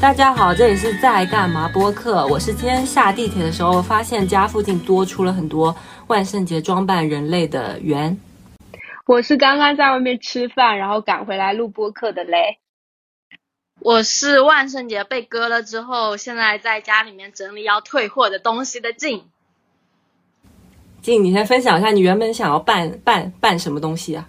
大家好，这里是在干嘛播客。我是今天下地铁的时候发现家附近多出了很多万圣节装扮人类的圆。我是刚刚在外面吃饭，然后赶回来录播客的雷。我是万圣节被割了之后，现在在家里面整理要退货的东西的静。静，你先分享一下你原本想要办办办什么东西啊？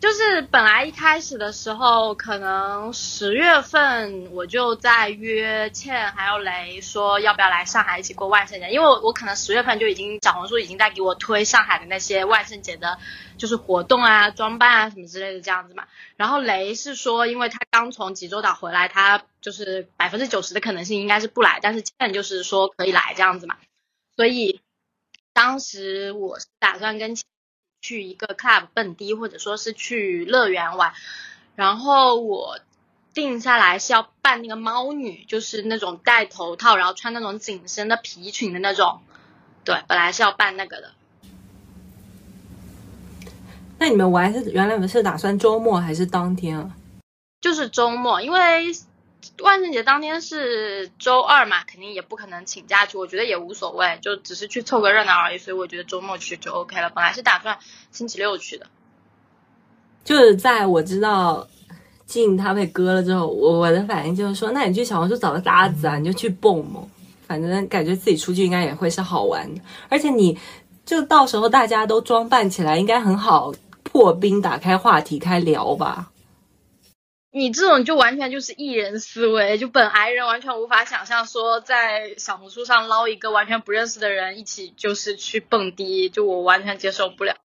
就是本来一开始的时候，可能十月份我就在约倩还有雷说要不要来上海一起过万圣节，因为我我可能十月份就已经小红书已经在给我推上海的那些万圣节的，就是活动啊、装扮啊什么之类的这样子嘛。然后雷是说，因为他刚从济州岛回来，他就是百分之九十的可能性应该是不来，但是倩就是说可以来这样子嘛。所以当时我是打算跟。去一个 club 蹦迪，或者说是去乐园玩，然后我定下来是要扮那个猫女，就是那种戴头套，然后穿那种紧身的皮裙的那种。对，本来是要扮那个的。那你们玩是原来你们是打算周末还是当天啊？就是周末，因为。万圣节当天是周二嘛，肯定也不可能请假去，我觉得也无所谓，就只是去凑个热闹而已，所以我觉得周末去就 OK 了。本来是打算星期六去的，就是在我知道静他被割了之后，我我的反应就是说，那你去小红书找个搭子啊，你就去蹦嘛，反正感觉自己出去应该也会是好玩的，而且你就到时候大家都装扮起来，应该很好破冰，打开话题开聊吧。你这种就完全就是艺人思维，就本癌人完全无法想象说在小红书上捞一个完全不认识的人一起就是去蹦迪，就我完全接受不了。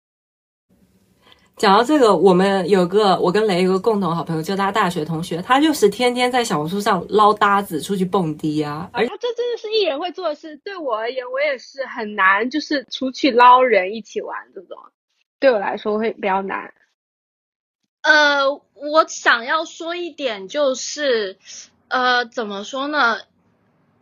讲到这个，我们有个我跟雷有个共同好朋友，就他大学同学，他就是天天在小红书上捞搭子出去蹦迪啊。而他这真的是艺人会做的事，对我而言，我也是很难，就是出去捞人一起玩这种，对我来说会比较难。呃，我想要说一点就是，呃，怎么说呢？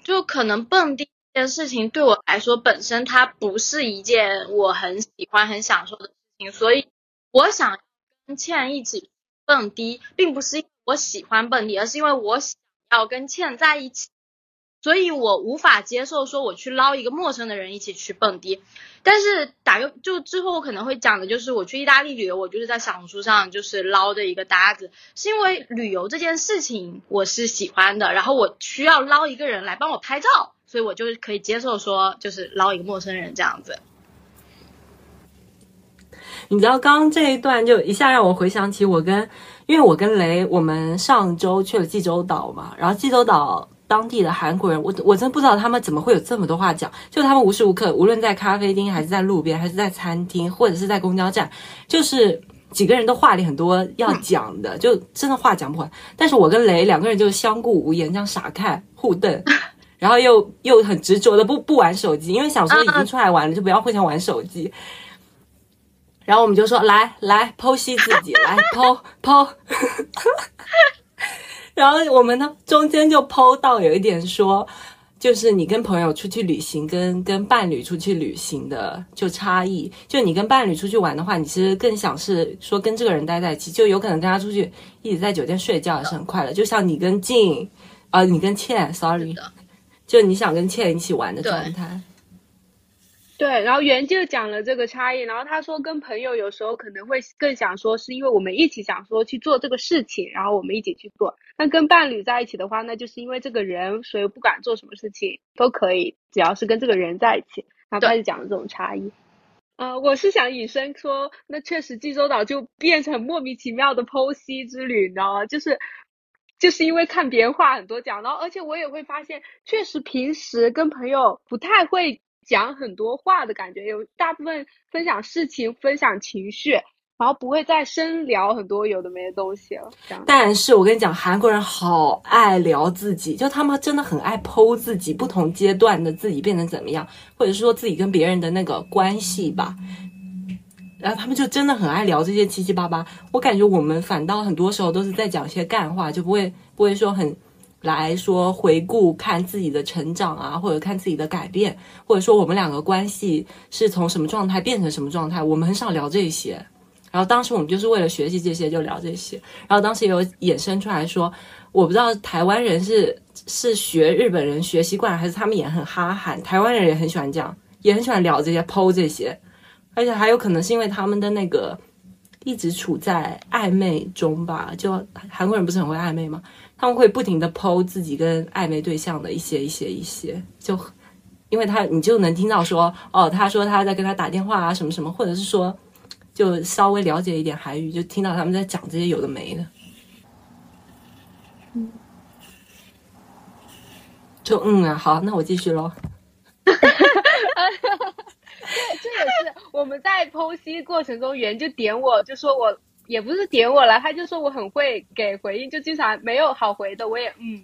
就可能蹦迪这件事情对我来说，本身它不是一件我很喜欢、很享受的事情，所以我想跟倩一起蹦迪，并不是我喜欢蹦迪，而是因为我想要跟倩在一起。所以我无法接受说我去捞一个陌生的人一起去蹦迪，但是打个就之后我可能会讲的就是我去意大利旅游，我就是在小红书上就是捞的一个搭子，是因为旅游这件事情我是喜欢的，然后我需要捞一个人来帮我拍照，所以我就可以接受说就是捞一个陌生人这样子。你知道刚刚这一段就一下让我回想起我跟，因为我跟雷我们上周去了济州岛嘛，然后济州岛。当地的韩国人，我我真不知道他们怎么会有这么多话讲。就他们无时无刻，无论在咖啡厅，还是在路边，还是在餐厅，或者是在公交站，就是几个人都话里很多要讲的，就真的话讲不完。但是我跟雷两个人就相顾无言，这样傻看互瞪，然后又又很执着的不不玩手机，因为想说已经出来玩了，就不要互相玩手机。然后我们就说来来剖析自己，来剖剖。然后我们呢，中间就剖到有一点说，就是你跟朋友出去旅行，跟跟伴侣出去旅行的就差异。就你跟伴侣出去玩的话，你其实更想是说跟这个人待在一起，就有可能跟他出去一直在酒店睡觉也是很快乐。就像你跟静，啊，你跟倩，sorry，就你想跟倩一起玩的状态。对，然后袁就讲了这个差异，然后他说跟朋友有时候可能会更想说，是因为我们一起想说去做这个事情，然后我们一起去做。那跟伴侣在一起的话，那就是因为这个人，所以不管做什么事情都可以，只要是跟这个人在一起。然后他就讲了这种差异。呃，我是想引申说，那确实济州岛就变成莫名其妙的剖析之旅，你知道吗？就是就是因为看别人话很多讲，然后而且我也会发现，确实平时跟朋友不太会。讲很多话的感觉，有大部分分享事情、分享情绪，然后不会再深聊很多有的没的东西了。但是我跟你讲，韩国人好爱聊自己，就他们真的很爱剖自己不同阶段的自己变成怎么样，或者是说自己跟别人的那个关系吧。然后他们就真的很爱聊这些七七八八。我感觉我们反倒很多时候都是在讲一些干话，就不会不会说很。来说回顾看自己的成长啊，或者看自己的改变，或者说我们两个关系是从什么状态变成什么状态，我们很少聊这些。然后当时我们就是为了学习这些就聊这些。然后当时也有衍生出来说，我不知道台湾人是是学日本人学习惯，还是他们也很哈韩？台湾人也很喜欢这样，也很喜欢聊这些、剖这些，而且还有可能是因为他们的那个一直处在暧昧中吧。就韩国人不是很会暧昧吗？他们会不停的剖自己跟暧昧对象的一些、一些、一些，就因为他你就能听到说，哦，他说他在跟他打电话啊，什么什么，或者是说。就稍微了解一点韩语，就听到他们在讲这些有的没的，嗯，就嗯啊，好，那我继续喽。对，这也是我们在剖析过程中，圆就点我，就说我也不是点我了，他就说我很会给回应，就经常没有好回的，我也嗯。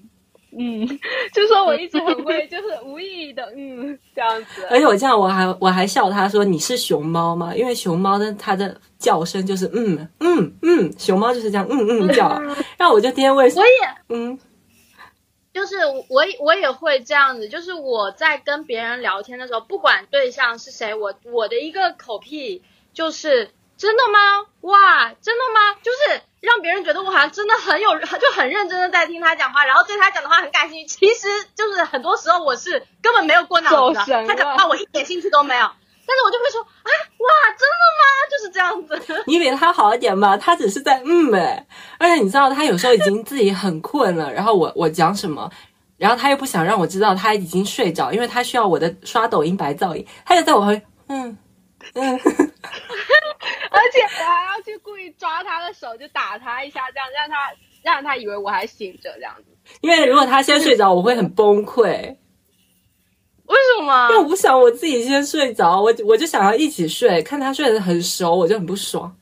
嗯，就说我一直很会，就是无意义的，嗯，这样子。而且我这样，我还我还笑他说你是熊猫吗？因为熊猫的它的叫声就是嗯嗯嗯，熊猫就是这样嗯嗯叫。然后我就天天问，我也嗯，就是我我也会这样子，就是我在跟别人聊天的时候，不管对象是谁，我我的一个口癖就是真的吗？哇，真的吗？就是。让别人觉得我好像真的很有，就很认真的在听他讲话，然后对他讲的话很感兴趣。其实就是很多时候我是根本没有过脑子的，他讲话我一点兴趣都没有。但是我就会说啊，哇，真的吗？就是这样子。你比他好一点吧，他只是在嗯哎，而且你知道他有时候已经自己很困了，然后我我讲什么，然后他又不想让我知道他已经睡着，因为他需要我的刷抖音白噪音，他就在我旁边嗯嗯。而且我还要去故意抓他的手，就打他一下，这样让他让他以为我还醒着这样子。因为如果他先睡着，我会很崩溃。为什么？因为我不想我自己先睡着，我我就想要一起睡，看他睡得很熟，我就很不爽。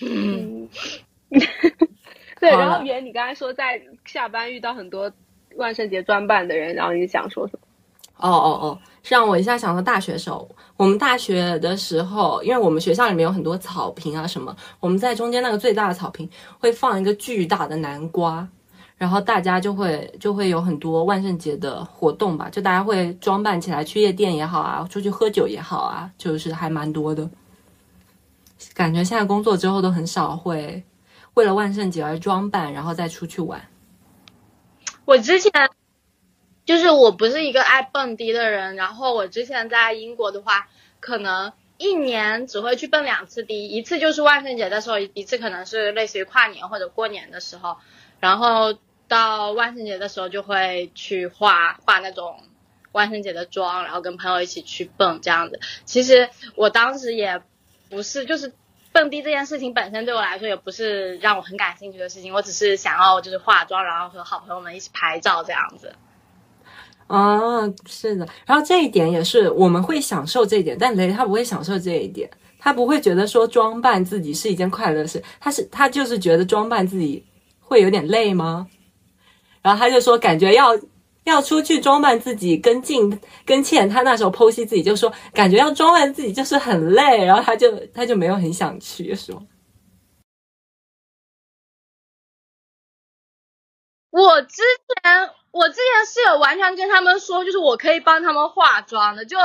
嗯，对。然后圆，你刚才说在下班遇到很多万圣节装扮的人，然后你想说什么？哦哦哦，是让我一下想到大学时候。我们大学的时候，因为我们学校里面有很多草坪啊什么，我们在中间那个最大的草坪会放一个巨大的南瓜，然后大家就会就会有很多万圣节的活动吧，就大家会装扮起来去夜店也好啊，出去喝酒也好啊，就是还蛮多的。感觉现在工作之后都很少会为了万圣节而装扮，然后再出去玩。我之前。就是我不是一个爱蹦迪的人，然后我之前在英国的话，可能一年只会去蹦两次迪，一次就是万圣节的时候，一次可能是类似于跨年或者过年的时候，然后到万圣节的时候就会去化化那种万圣节的妆，然后跟朋友一起去蹦这样子。其实我当时也不是，就是蹦迪这件事情本身对我来说也不是让我很感兴趣的事情，我只是想要就是化妆，然后和好朋友们一起拍照这样子。啊，是的，然后这一点也是我们会享受这一点，但雷他不会享受这一点，他不会觉得说装扮自己是一件快乐事，他是他就是觉得装扮自己会有点累吗？然后他就说感觉要要出去装扮自己，跟静跟倩他那时候剖析自己就说感觉要装扮自己就是很累，然后他就他就没有很想去说。我之前。我之前室友完全跟他们说，就是我可以帮他们化妆的，就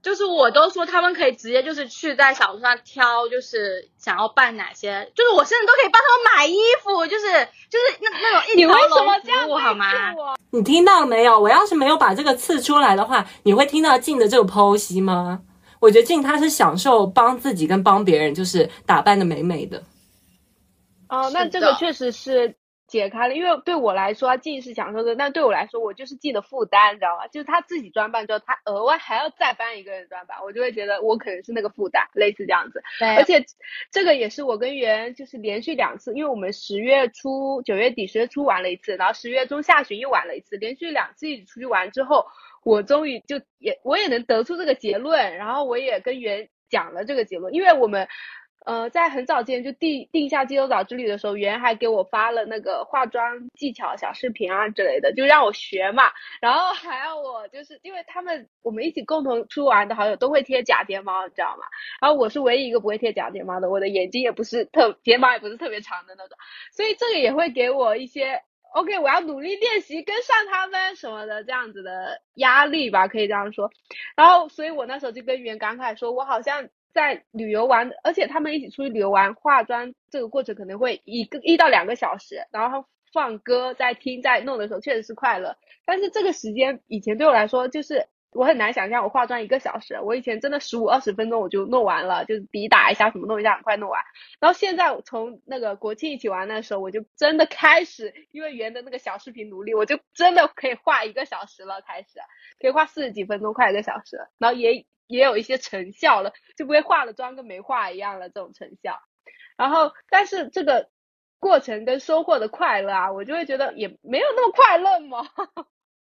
就是我都说他们可以直接就是去在小红书上挑，就是想要办哪些，就是我甚至都可以帮他们买衣服，就是就是那那种一条龙服务，好吗？你听到没有？我要是没有把这个刺出来的话，你会听到静的这个剖析吗？我觉得静她是享受帮自己跟帮别人，就是打扮的美美的。哦，那这个确实是。解开了，因为对我来说，他既是享受的，但对我来说，我就是既的负担，你知道吗？就是他自己装扮之后，他额外还要再帮一个人装扮，我就会觉得我可能是那个负担，类似这样子。对，而且这个也是我跟袁就是连续两次，因为我们十月初、九月底、十月初玩了一次，然后十月中下旬又玩了一次，连续两次一起出去玩之后，我终于就也我也能得出这个结论，然后我也跟袁讲了这个结论，因为我们。呃，在很早之前就定定下济州岛之旅的时候，袁还给我发了那个化妆技巧小视频啊之类的，就让我学嘛。然后还要我就是因为他们我们一起共同出玩的好友都会贴假睫毛，你知道吗？然后我是唯一一个不会贴假睫毛的，我的眼睛也不是特睫毛也不是特别长的那种，所以这个也会给我一些 OK，我要努力练习跟上他们什么的这样子的压力吧，可以这样说。然后所以我那时候就跟袁感慨说，我好像。在旅游玩，而且他们一起出去旅游玩，化妆这个过程可能会一个一到两个小时，然后放歌，在听，在弄的时候确实是快乐。但是这个时间以前对我来说，就是我很难想象我化妆一个小时，我以前真的十五二十分钟我就弄完了，就是笔打一下什么弄一下很快弄完。然后现在从那个国庆一起玩的时候，我就真的开始因为圆的那个小视频努力，我就真的可以画一个小时了，开始可以画四十几分钟，快一个小时，然后也也有一些成效了，就不会化了妆跟没化一样了这种成效。然后但是这个。过程跟收获的快乐啊，我就会觉得也没有那么快乐嘛，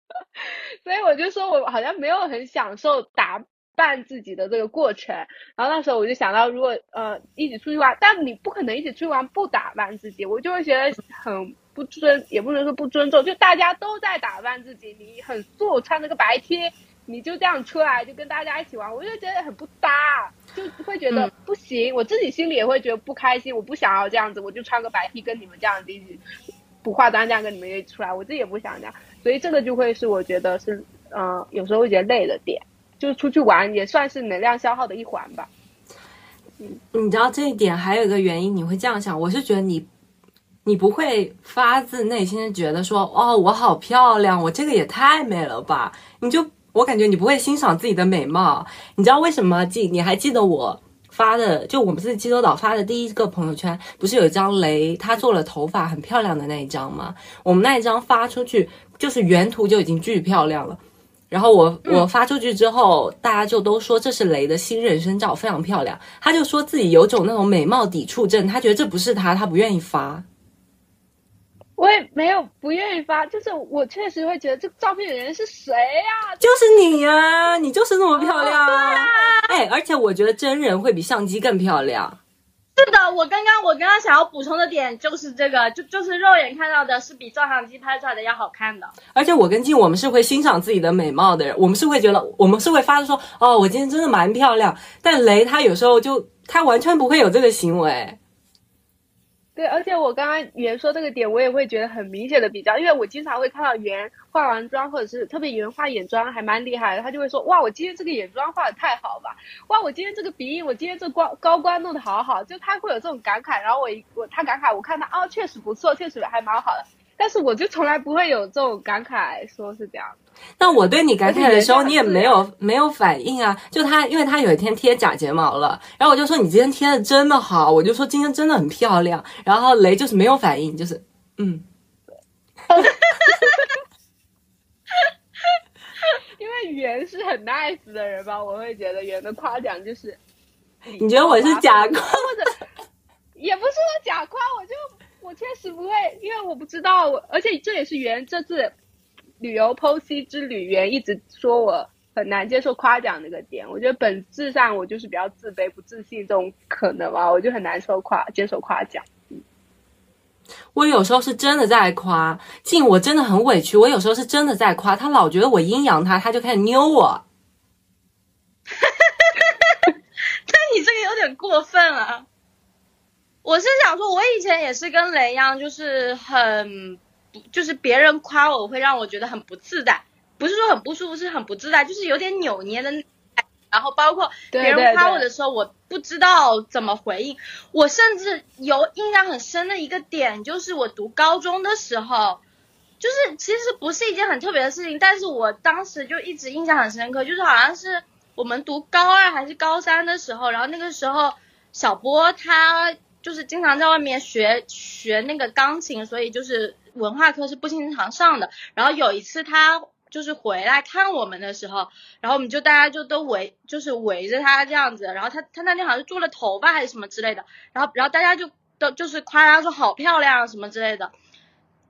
所以我就说我好像没有很享受打扮自己的这个过程。然后那时候我就想到，如果呃一起出去玩，但你不可能一起出去玩不打扮自己，我就会觉得很不尊，也不能说不尊重，就大家都在打扮自己，你很素，穿着个白 T。你就这样出来就跟大家一起玩，我就觉得很不搭，就会觉得不行。我自己心里也会觉得不开心，我不想要这样子，我就穿个白 T 跟你们这样子一起不化妆这样跟你们一起出来，我自己也不想这样。所以这个就会是我觉得是，嗯，有时候会觉得累的点，就是出去玩也算是能量消耗的一环吧。嗯，你知道这一点还有一个原因，你会这样想，我是觉得你，你不会发自内心的觉得说，哦，我好漂亮，我这个也太美了吧，你就。我感觉你不会欣赏自己的美貌，你知道为什么？记你还记得我发的，就我们是济州岛发的第一个朋友圈，不是有一张雷他做了头发很漂亮的那一张吗？我们那一张发出去，就是原图就已经巨漂亮了。然后我我发出去之后，大家就都说这是雷的新人生照，非常漂亮。他就说自己有种那种美貌抵触症，他觉得这不是他，他不愿意发。我也没有不愿意发，就是我确实会觉得这照片的人是谁呀？就是你呀，你就是那么漂亮啊！哎，而且我觉得真人会比相机更漂亮。是的，我刚刚我刚刚想要补充的点就是这个，就就是肉眼看到的是比照相机拍出来的要好看的。而且我跟静，我们是会欣赏自己的美貌的人，我们是会觉得，我们是会发说，哦，我今天真的蛮漂亮。但雷他有时候就他完全不会有这个行为。对，而且我刚刚圆说这个点，我也会觉得很明显的比较，因为我经常会看到圆化完妆，或者是特别圆化眼妆还蛮厉害的，他就会说哇，我今天这个眼妆画的太好吧，哇，我今天这个鼻影，我今天这光高光弄的好好，就他会有这种感慨，然后我一我他感慨，我看他啊，确实不错，确实还蛮好的。但是我就从来不会有这种感慨，说是这样。那我对你感慨的时候，你也没有没有反应啊？就他，因为他有一天贴假睫毛了，然后我就说你今天贴的真的好，我就说今天真的很漂亮。然后雷就是没有反应，就是嗯。因为圆是很 nice 的人吧，我会觉得圆的夸奖就是。你觉得我是假夸？或者也不是说假夸，我就。我确实不会，因为我不知道，我而且这也是圆这次旅游剖析之旅圆一直说我很难接受夸奖那个点。我觉得本质上我就是比较自卑、不自信这种可能吧，我就很难受夸接受夸奖。我有时候是真的在夸静，我真的很委屈。我有时候是真的在夸他，老觉得我阴阳他，他就开始扭我。但你这个有点过分啊。我是想说，我以前也是跟雷一样，就是很，就是别人夸我会让我觉得很不自在，不是说很不舒服，是很不自在，就是有点扭捏的。然后包括别人夸我的时候，我不知道怎么回应。我甚至有印象很深的一个点，就是我读高中的时候，就是其实不是一件很特别的事情，但是我当时就一直印象很深刻，就是好像是我们读高二还是高三的时候，然后那个时候小波他。就是经常在外面学学那个钢琴，所以就是文化课是不经常上的。然后有一次他就是回来看我们的时候，然后我们就大家就都围就是围着他这样子。然后他他那天好像做了头发还是什么之类的。然后然后大家就都就是夸他说好漂亮什么之类的。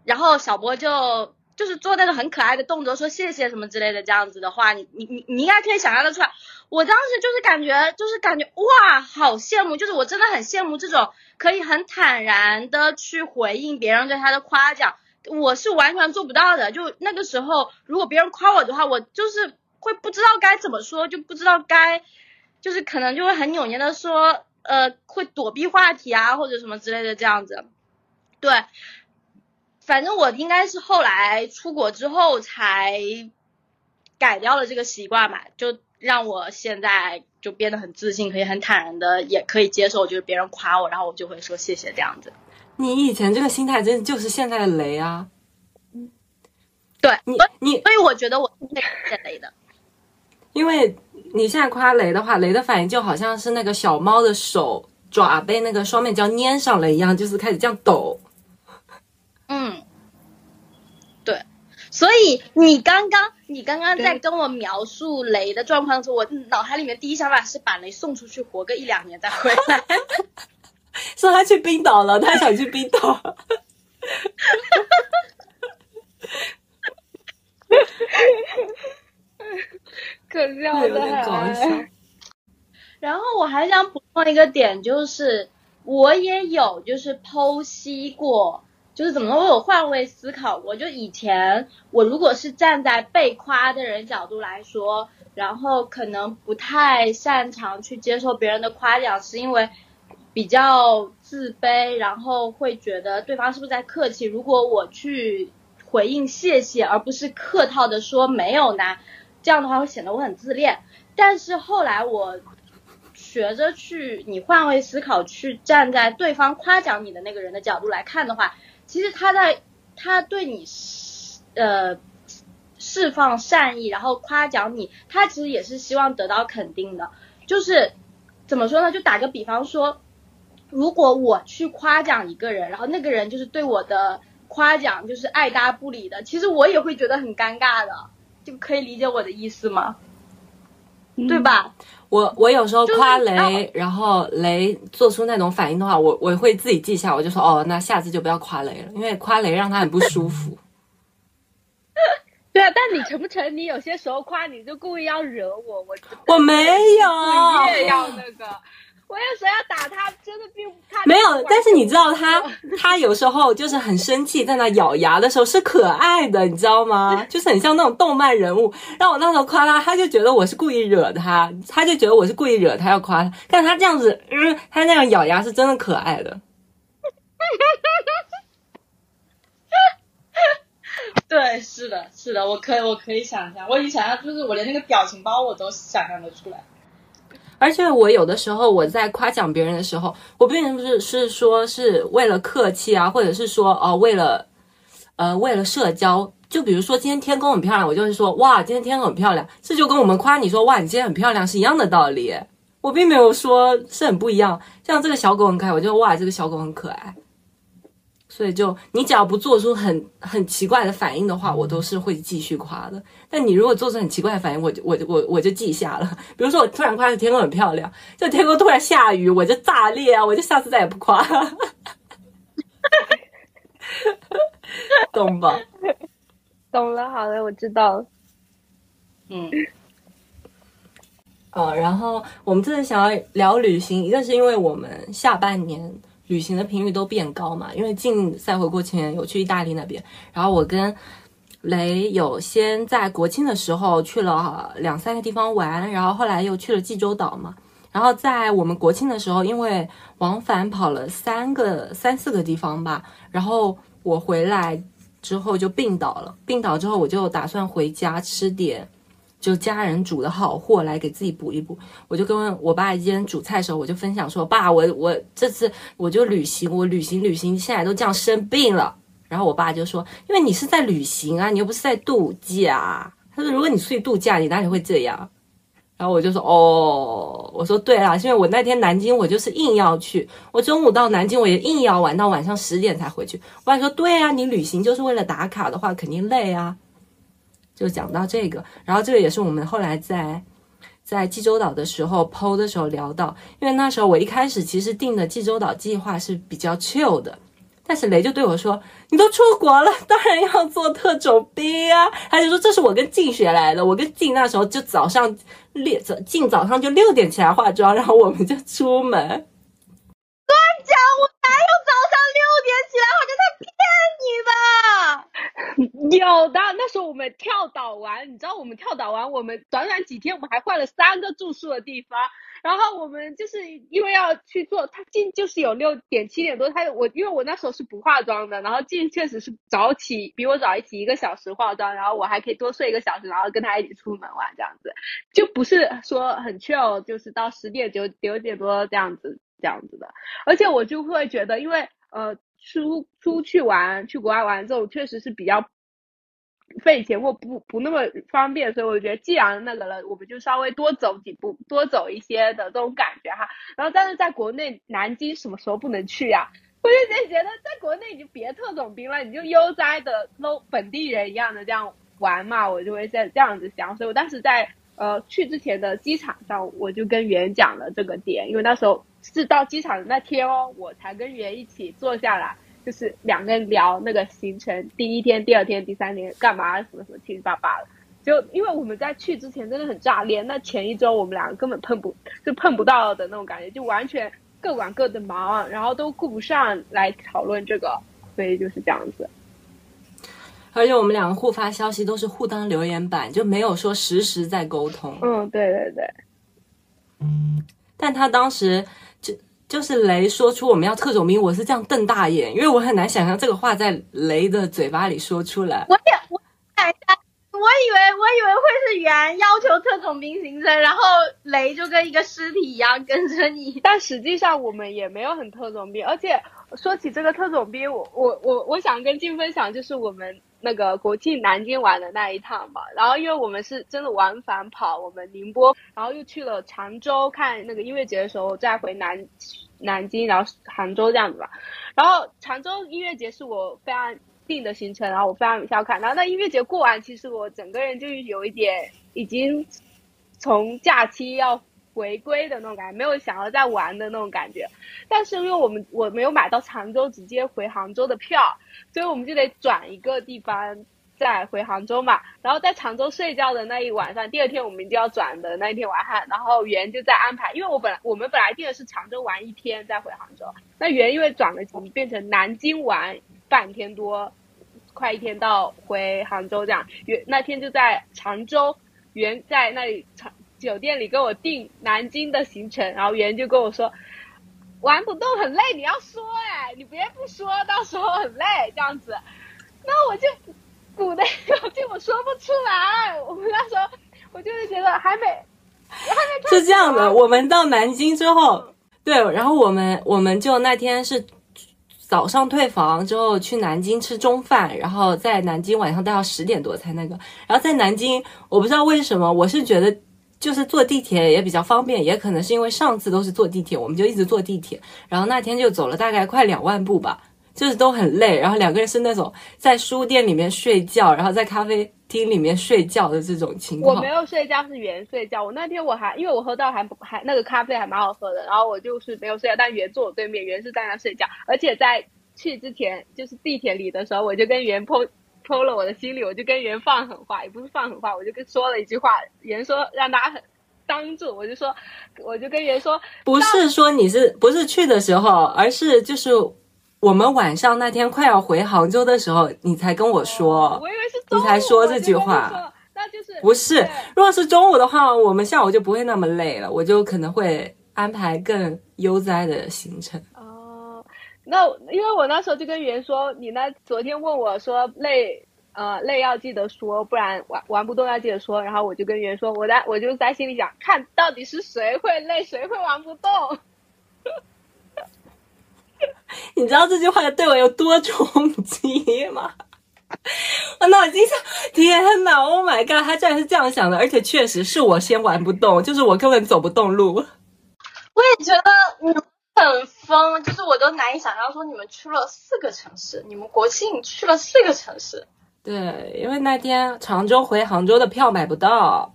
然后小波就就是做那个很可爱的动作，说谢谢什么之类的这样子的话，你你你你应该可以想象得出来。我当时就是感觉，就是感觉哇，好羡慕，就是我真的很羡慕这种可以很坦然的去回应别人对他的夸奖，我是完全做不到的。就那个时候，如果别人夸我的话，我就是会不知道该怎么说，就不知道该，就是可能就会很扭捏的说，呃，会躲避话题啊，或者什么之类的这样子。对，反正我应该是后来出国之后才改掉了这个习惯嘛，就。让我现在就变得很自信，可以很坦然的，也可以接受，就是别人夸我，然后我就会说谢谢这样子。你以前这个心态真的就是现在的雷啊！对你你，所以我觉得我是被雷的。因为你现在夸雷的话，雷的反应就好像是那个小猫的手爪被那个双面胶粘上了一样，就是开始这样抖。嗯，对。所以你刚刚你刚刚在跟我描述雷的状况的时候，我脑海里面第一想法是把雷送出去活个一两年再回来。说他去冰岛了，他想去冰岛。可笑的很。然后我还想补充一个点，就是我也有就是剖析过，就是怎么我有换位思考过。就以前我如果是站在被夸的人角度来说，然后可能不太擅长去接受别人的夸奖，是因为比较自卑，然后会觉得对方是不是在客气。如果我去回应谢谢，而不是客套的说没有呢？这样的话会显得我很自恋，但是后来我学着去你换位思考，去站在对方夸奖你的那个人的角度来看的话，其实他在他对你呃释放善意，然后夸奖你，他其实也是希望得到肯定的。就是怎么说呢？就打个比方说，如果我去夸奖一个人，然后那个人就是对我的夸奖就是爱搭不理的，其实我也会觉得很尴尬的。就可以理解我的意思吗？对吧？我我有时候夸雷，然后雷做出那种反应的话，我我会自己记下，我就说哦，那下次就不要夸雷了，因为夸雷让他很不舒服。对啊，但你成不成？你有些时候夸你就故意要惹我，我我没有，你也要那个。我有时候要打他，真的并他没有。但是你知道他，他有时候就是很生气，在那咬牙的时候是可爱的，你知道吗？就是很像那种动漫人物。让我那时候夸他，他就觉得我是故意惹他，他就觉得我是故意惹他要夸他。但他这样子，嗯，他那样咬牙是真的可爱的。对，是的，是的，我可以，我可以想象，我已经想象，就是我连那个表情包我都想象得出来。而且我有的时候我在夸奖别人的时候，我并不是是说是为了客气啊，或者是说哦为了，呃为了社交。就比如说今天天空很漂亮，我就会说哇今天天空很漂亮，这就跟我们夸你说哇你今天很漂亮是一样的道理。我并没有说是很不一样。像这个小狗很可爱，我就哇这个小狗很可爱。所以就你只要不做出很很奇怪的反应的话，我都是会继续夸的。但你如果做出很奇怪的反应，我就我我我就记下了。比如说我突然夸天空很漂亮，就天空突然下雨，我就炸裂啊！我就下次再也不夸，懂吧？懂了，好的，我知道了。嗯，呃，然后我们这次想要聊旅行，一个是因为我们下半年。旅行的频率都变高嘛，因为进赛回国前有去意大利那边，然后我跟雷有先在国庆的时候去了两三个地方玩，然后后来又去了济州岛嘛，然后在我们国庆的时候，因为往返跑了三个三四个地方吧，然后我回来之后就病倒了，病倒之后我就打算回家吃点。就家人煮的好货来给自己补一补，我就跟我爸今天煮菜的时候，我就分享说，爸，我我这次我就旅行，我旅行旅行，现在都这样生病了。然后我爸就说，因为你是在旅行啊，你又不是在度假。他说，如果你出去度假，你哪里会这样？然后我就说，哦，我说对啦，因为我那天南京我就是硬要去，我中午到南京我也硬要玩到晚上十点才回去。我爸说，对啊，你旅行就是为了打卡的话，肯定累啊。就讲到这个，然后这个也是我们后来在在济州岛的时候剖的时候聊到，因为那时候我一开始其实定的济州岛计划是比较 chill 的，但是雷就对我说：“你都出国了，当然要做特种兵啊！”他就说：“这是我跟静学来的，我跟静那时候就早上六早静早上就六点起来化妆，然后我们就出门。”乱讲，我哪有早上六点起来化妆？他骗你吧。有的，那时候我们跳岛玩，你知道我们跳岛玩，我们短短几天，我们还换了三个住宿的地方。然后我们就是因为要去做，他进就是有六点七点多，他我因为我那时候是不化妆的，然后进确实是早起，比我早一起一个小时化妆，然后我还可以多睡一个小时，然后跟他一起出门玩这样子，就不是说很 chill，就是到十点九九点多这样子这样子的。而且我就会觉得，因为呃，出出去玩，去国外玩这种确实是比较费钱或不不那么方便，所以我觉得既然那个了，我们就稍微多走几步，多走一些的这种感觉哈。然后，但是在国内，南京什么时候不能去呀？我就觉得在国内你就别特种兵了，你就悠哉的搂本地人一样的这样玩嘛，我就会在这样子想。所以我当时在呃去之前的机场上，我就跟袁讲了这个点，因为那时候是到机场的那天哦，我才跟圆一起坐下来，就是两个人聊那个行程，第一天、第二天、第三天干嘛什么什么七七八八的。就因为我们在去之前真的很炸裂，那前一周我们两个根本碰不就碰不到的那种感觉，就完全。各管各的忙，然后都顾不上来讨论这个，所以就是这样子。而且我们两个互发消息都是互当留言板，就没有说实时在沟通。嗯，对对对。嗯，但他当时就就是雷说出我们要特种兵，我是这样瞪大眼，因为我很难想象这个话在雷的嘴巴里说出来。我也我想一下。我以为我以为会是原要求特种兵行程，然后雷就跟一个尸体一样跟着你。但实际上我们也没有很特种兵，而且说起这个特种兵，我我我我想跟静分享，就是我们那个国庆南京玩的那一趟嘛。然后因为我们是真的往返跑，我们宁波，然后又去了常州看那个音乐节的时候，再回南南京，然后杭州这样子吧。然后常州音乐节是我非常。定的行程，然后我非常有效看。然后那音乐节过完，其实我整个人就有一点已经从假期要回归的那种感觉，没有想要再玩的那种感觉。但是因为我们我没有买到常州直接回杭州的票，所以我们就得转一个地方再回杭州嘛。然后在常州睡觉的那一晚上，第二天我们就要转的那一天晚上，然后袁就在安排，因为我本来我们本来定的是常州玩一天再回杭州，那袁因为转了机变成南京玩半天多。快一天到回杭州这样，原那天就在常州，原在那里常酒店里跟我订南京的行程，然后原就跟我说，玩不动很累，你要说哎，你别不说到时候很累这样子，那我就鼓的有劲，我说不出来。我们那时候我就是觉得还没，还没是这样的，我们到南京之后，对，然后我们我们就那天是。早上退房之后去南京吃中饭，然后在南京晚上待到十点多才那个。然后在南京，我不知道为什么，我是觉得就是坐地铁也比较方便，也可能是因为上次都是坐地铁，我们就一直坐地铁。然后那天就走了大概快两万步吧，就是都很累。然后两个人是那种在书店里面睡觉，然后在咖啡厅里面睡觉的这种情况。我没有睡觉，是原睡觉。我那天我还因为我喝到还还那个咖啡还蛮好喝的，然后我就是没有睡觉，但原坐我对面，原是在那睡觉，而且在。去之前就是地铁里的时候，我就跟袁碰剖了我的心里，我就跟人放狠话，也不是放狠话，我就跟说了一句话，人说让大家很当住，我就说，我就跟人说，不是说你是不是去的时候，而是就是我们晚上那天快要回杭州的时候，你才跟我说，我以为是你才说这句话，那就是不是，如果是中午的话，我们下午就不会那么累了，我就可能会安排更悠哉的行程。那因为我那时候就跟圆说，你那昨天问我说累，呃累要记得说，不然玩玩不动要记得说。然后我就跟圆说，我在我就在心里想，看到底是谁会累，谁会玩不动。你知道这句话对我有多冲击吗？我脑筋想，天哪，Oh my god，他居然是这样想的，而且确实是我先玩不动，就是我根本走不动路。我也觉得，嗯。很疯，就是我都难以想象，说你们去了四个城市，你们国庆去了四个城市。对，因为那天常州回杭州的票买不到，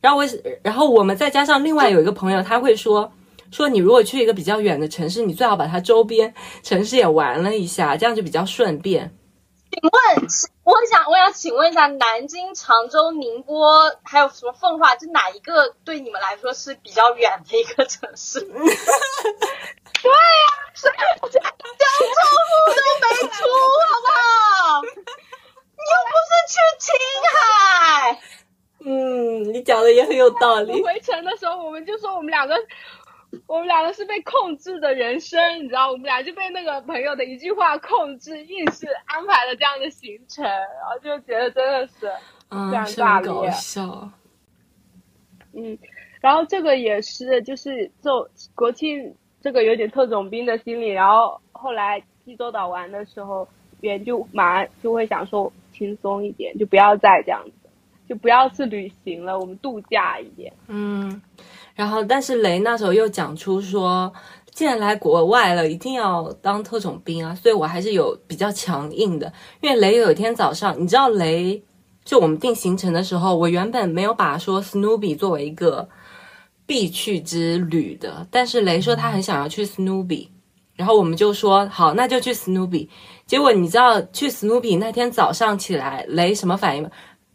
然后我，然后我们再加上另外有一个朋友，他会说，说你如果去一个比较远的城市，你最好把它周边城市也玩了一下，这样就比较顺便。请问，我想，我想请问一下，南京、常州、宁波，还有什么奉化，这哪一个对你们来说是比较远的一个城市？对呀，所以交通部都没出，好不好？你又不是去青海。嗯，你讲的也很有道理。回程的时候，我们就说我们两个。我们两个是被控制的人生，你知道，我们俩就被那个朋友的一句话控制，硬是安排了这样的行程，然后就觉得真的是非常大搞笑。嗯，然后这个也是，就是就国庆这个有点特种兵的心理，然后后来济州岛玩的时候，人就马上就会想说轻松一点，就不要再这样子，就不要去旅行了，我们度假一点。嗯，然后但是雷那时候又讲出说，既然来国外了，一定要当特种兵啊，所以我还是有比较强硬的。因为雷有一天早上，你知道雷就我们定行程的时候，我原本没有把说 Snoopy 作为一个必去之旅的，但是雷说他很想要去 Snoopy，然后我们就说好，那就去 Snoopy。结果你知道去 Snoopy 那天早上起来，雷什么反应吗？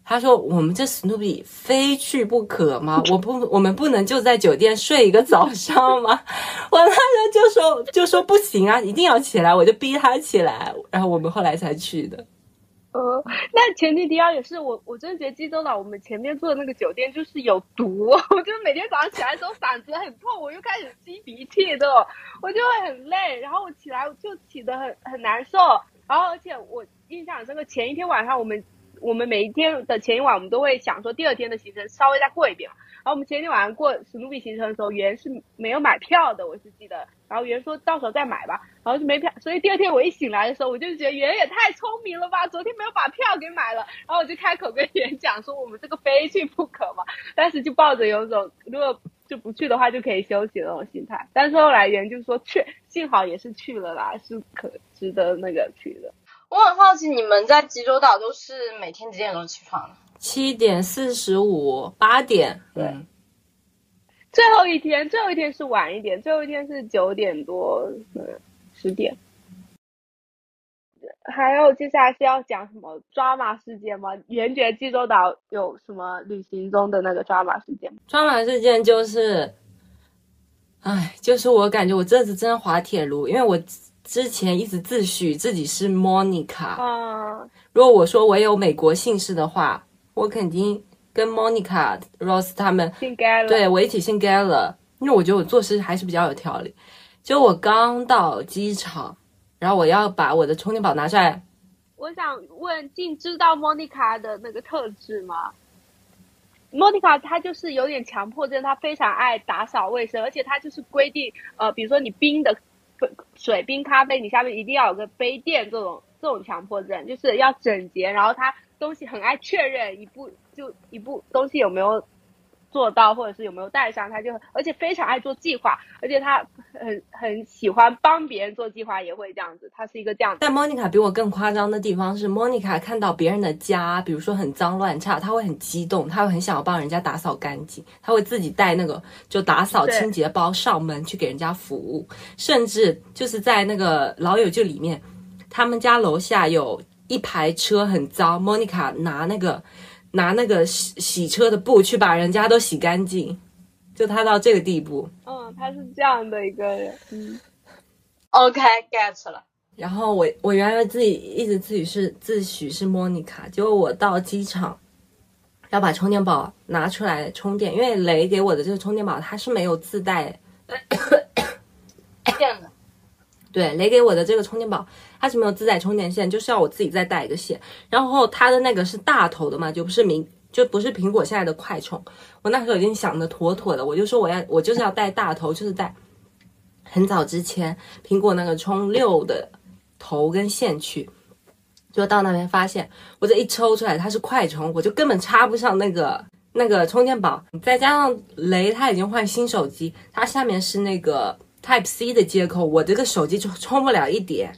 他说：“我们这 Snoopy 非去不可吗？我不，我们不能就在酒店睡一个早上吗？” 我那时候就说就说不行啊，一定要起来，我就逼他起来，然后我们后来才去的。呃，那前提第二也是我，我真的觉得济州岛我们前面住的那个酒店就是有毒，我就每天早上起来的时候嗓子很痛，我又开始吸鼻涕的，我就会很累，然后我起来就起得很很难受，然后而且我印象深刻，前一天晚上我们。我们每一天的前一晚，我们都会想说第二天的行程稍微再过一遍。然后我们前一天晚上过史努比行程的时候，袁是没有买票的，我是记得。然后袁说到时候再买吧，然后就没票。所以第二天我一醒来的时候，我就觉得袁也太聪明了吧，昨天没有把票给买了。然后我就开口跟袁讲说，我们这个非去不可嘛。但是就抱着有种如果就不去的话就可以休息的那种心态。但是后来袁就说去，幸好也是去了啦，是可值得那个去的。我很好奇，你们在济州岛都是每天几点钟起床的？七点四十五，八点。对，最后一天，最后一天是晚一点，最后一天是九点多，嗯，十点。还有接下来是要讲什么抓马事件吗？圆觉济州岛有什么旅行中的那个抓马事件吗？抓马事件就是，哎，就是我感觉我这次真的滑铁卢，因为我。之前一直自诩自己是 Monica，嗯，如果我说我有美国姓氏的话，我肯定跟 Monica、Rose 他们姓 g a l 对我一起姓 g a l 因为我觉得我做事还是比较有条理。就我刚到机场，然后我要把我的充电宝拿出来。我想问，静知道 Monica 的那个特质吗？Monica 她就是有点强迫症，她非常爱打扫卫生，而且她就是规定，呃，比如说你冰的。水冰咖啡，你下面一定要有个杯垫，这种这种强迫症就是要整洁，然后他东西很爱确认一步就一步东西有没有做到，或者是有没有带上，他就而且非常爱做计划，而且他很很喜欢帮别人做计划，也会这样子，他是一个这样。但 Monica 比我更夸张的地方是，Monica 看到别人的家，比如说很脏乱差，他会很激动，他会很想要帮人家打扫干净，他会自己带那个就打扫清洁包上门去给人家服务，甚至就是在那个老友记里面，他们家楼下有一排车很脏，Monica 拿那个拿那个洗洗车的布去把人家都洗干净，就他到这个地步。嗯，他是这样的一个人。嗯，OK，get 了。然后我我原来自己一直自己是自诩是 Monica，结果我到机场要把充电宝拿出来充电，因为雷给我的这个充电宝它是没有自带电的。对，雷给我的这个充电宝它是没有自带充电线，就是要我自己再带一个线。然后它的那个是大头的嘛，就不是明就不是苹果现在的快充。我那时候已经想的妥妥的，我就说我要我就是要带大头，就是带很早之前苹果那个充六的头跟线去。就到那边发现我这一抽出来它是快充，我就根本插不上那个那个充电宝。再加上雷他已经换新手机，它下面是那个。Type C 的接口，我这个手机就充不了一点，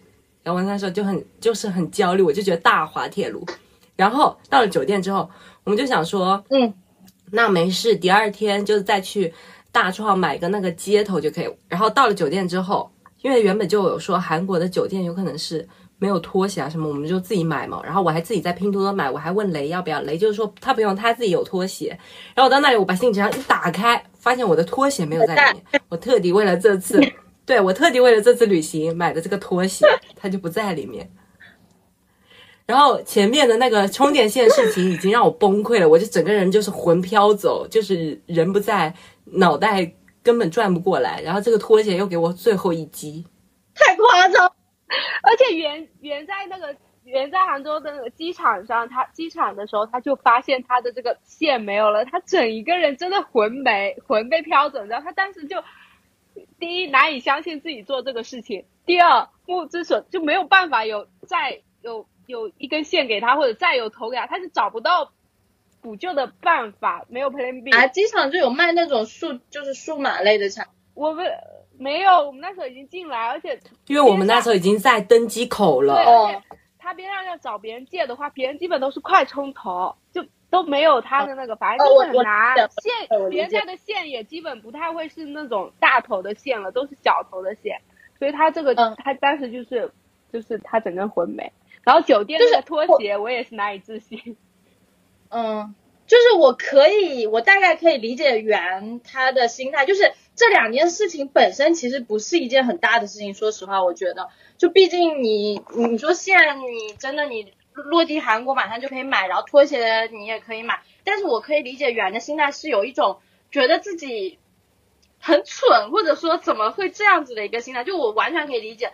然后我那时候就很就是很焦虑，我就觉得大滑铁卢。然后到了酒店之后，我们就想说，嗯，那没事，第二天就是再去大创买个那个接头就可以。然后到了酒店之后，因为原本就有说韩国的酒店有可能是。没有拖鞋啊什么，我们就自己买嘛。然后我还自己在拼多多买，我还问雷要不要，雷就是说他不用，他自己有拖鞋。然后我到那里，我把行李箱一打开，发现我的拖鞋没有在里面。我特地为了这次，对我特地为了这次旅行买的这个拖鞋，它就不在里面。然后前面的那个充电线事情已经让我崩溃了，我就整个人就是魂飘走，就是人不在，脑袋根本转不过来。然后这个拖鞋又给我最后一击，太夸张。而且原原在那个原在杭州的那个机场上，他机场的时候他就发现他的这个线没有了，他整一个人真的魂没魂被飘走，你知道？他当时就第一难以相信自己做这个事情，第二目之所就没有办法有再有有一根线给他，或者再有头给他，他是找不到补救的办法，没有 Plan B。啊，机场就有卖那种数就是数码类的产我们没有，我们那时候已经进来，而且因为我们那时候已经在登机口对，了。而且他边上要找别人借的话，别人基本都是快充头，就都没有他的那个，反正就是很难。哦我我线别家的线也基本不太会是那种大头的线了，都是小头的线，所以他这个、嗯他当时就是就是他整个混没。然后酒店就是拖鞋，我也是难以置信。嗯，就是我可以，我大概可以理解袁他的心态，就是这两件事情本身其实不是一件很大的事情。说实话，我觉得，就毕竟你你说线，你真的你落地韩国马上就可以买，然后拖鞋你也可以买，但是我可以理解袁的心态是有一种觉得自己很蠢，或者说怎么会这样子的一个心态，就我完全可以理解。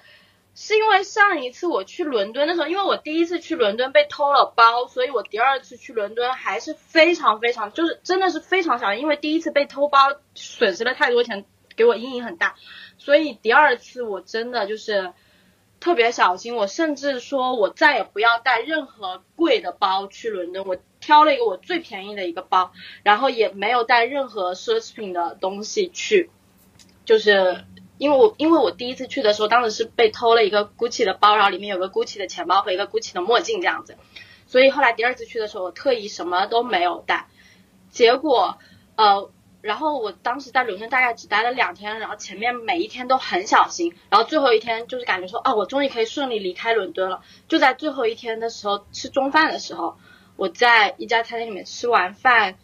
是因为上一次我去伦敦的时候，因为我第一次去伦敦被偷了包，所以我第二次去伦敦还是非常非常，就是真的是非常小，因为第一次被偷包损失了太多钱，给我阴影很大，所以第二次我真的就是特别小心，我甚至说我再也不要带任何贵的包去伦敦，我挑了一个我最便宜的一个包，然后也没有带任何奢侈品的东西去，就是因为我因为我第一次去的时候，当时是被偷了一个 GUCCI 的包，然后里面有个 GUCCI 的钱包和一个 GUCCI 的墨镜这样子，所以后来第二次去的时候，我特意什么都没有带，结果呃。然后我当时在伦敦大概只待了两天，然后前面每一天都很小心，然后最后一天就是感觉说，哦，我终于可以顺利离开伦敦了。就在最后一天的时候吃中饭的时候，我在一家餐厅里面吃完饭，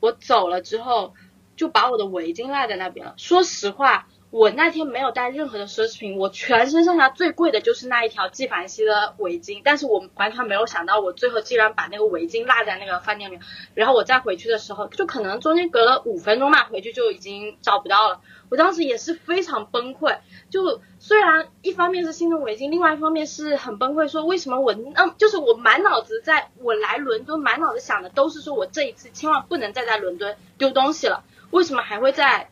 我走了之后，就把我的围巾落在那边了。说实话，我那天没有带任何的奢侈品，我全身上下最贵的就是那一条纪梵希的围巾，但是我完全没有想到，我最后竟然把那个围巾落在那个饭店里。然后我再回去的时候，就可能中间隔了五分钟吧，回去就已经找不到了。我当时也是非常崩溃，就虽然一方面是心疼围巾，另外一方面是很崩溃，说为什么我那就是我满脑子在我来伦敦，满脑子想的都是说我这一次千万不能再在伦敦丢东西了，为什么还会在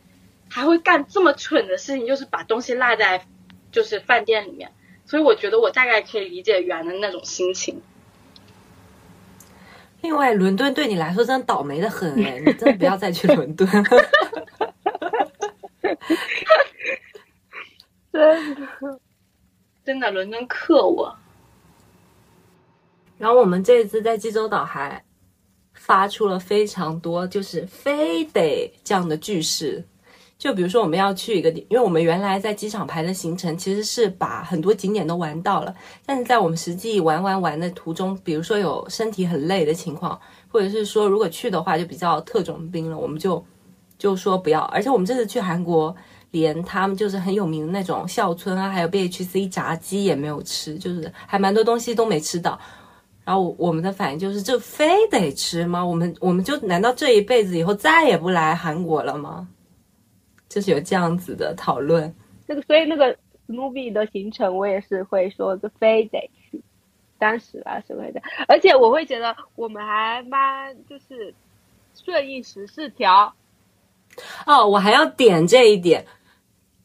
还会干这么蠢的事情，就是把东西落在就是饭店里面。所以我觉得我大概可以理解袁的那种心情。另外，伦敦对你来说真的倒霉的很哎，你真的不要再去伦敦。真的，真的，伦敦克我。然后我们这一次在济州岛还发出了非常多就是非得这样的句式，就比如说我们要去一个地，因为我们原来在机场排的行程其实是把很多景点都玩到了，但是在我们实际玩玩玩的途中，比如说有身体很累的情况，或者是说如果去的话就比较特种兵了，我们就就说不要。而且我们这次去韩国，连他们就是很有名的那种孝村啊，还有 BHC 炸鸡也没有吃，就是还蛮多东西都没吃到。然后我们的反应就是，这非得吃吗？我们我们就难道这一辈子以后再也不来韩国了吗？就是有这样子的讨论。那个所以那个 movie 的行程我也是会说，就非得去。当时啊什么的，而且我会觉得我们还蛮就是顺应时事条，哦，我还要点这一点，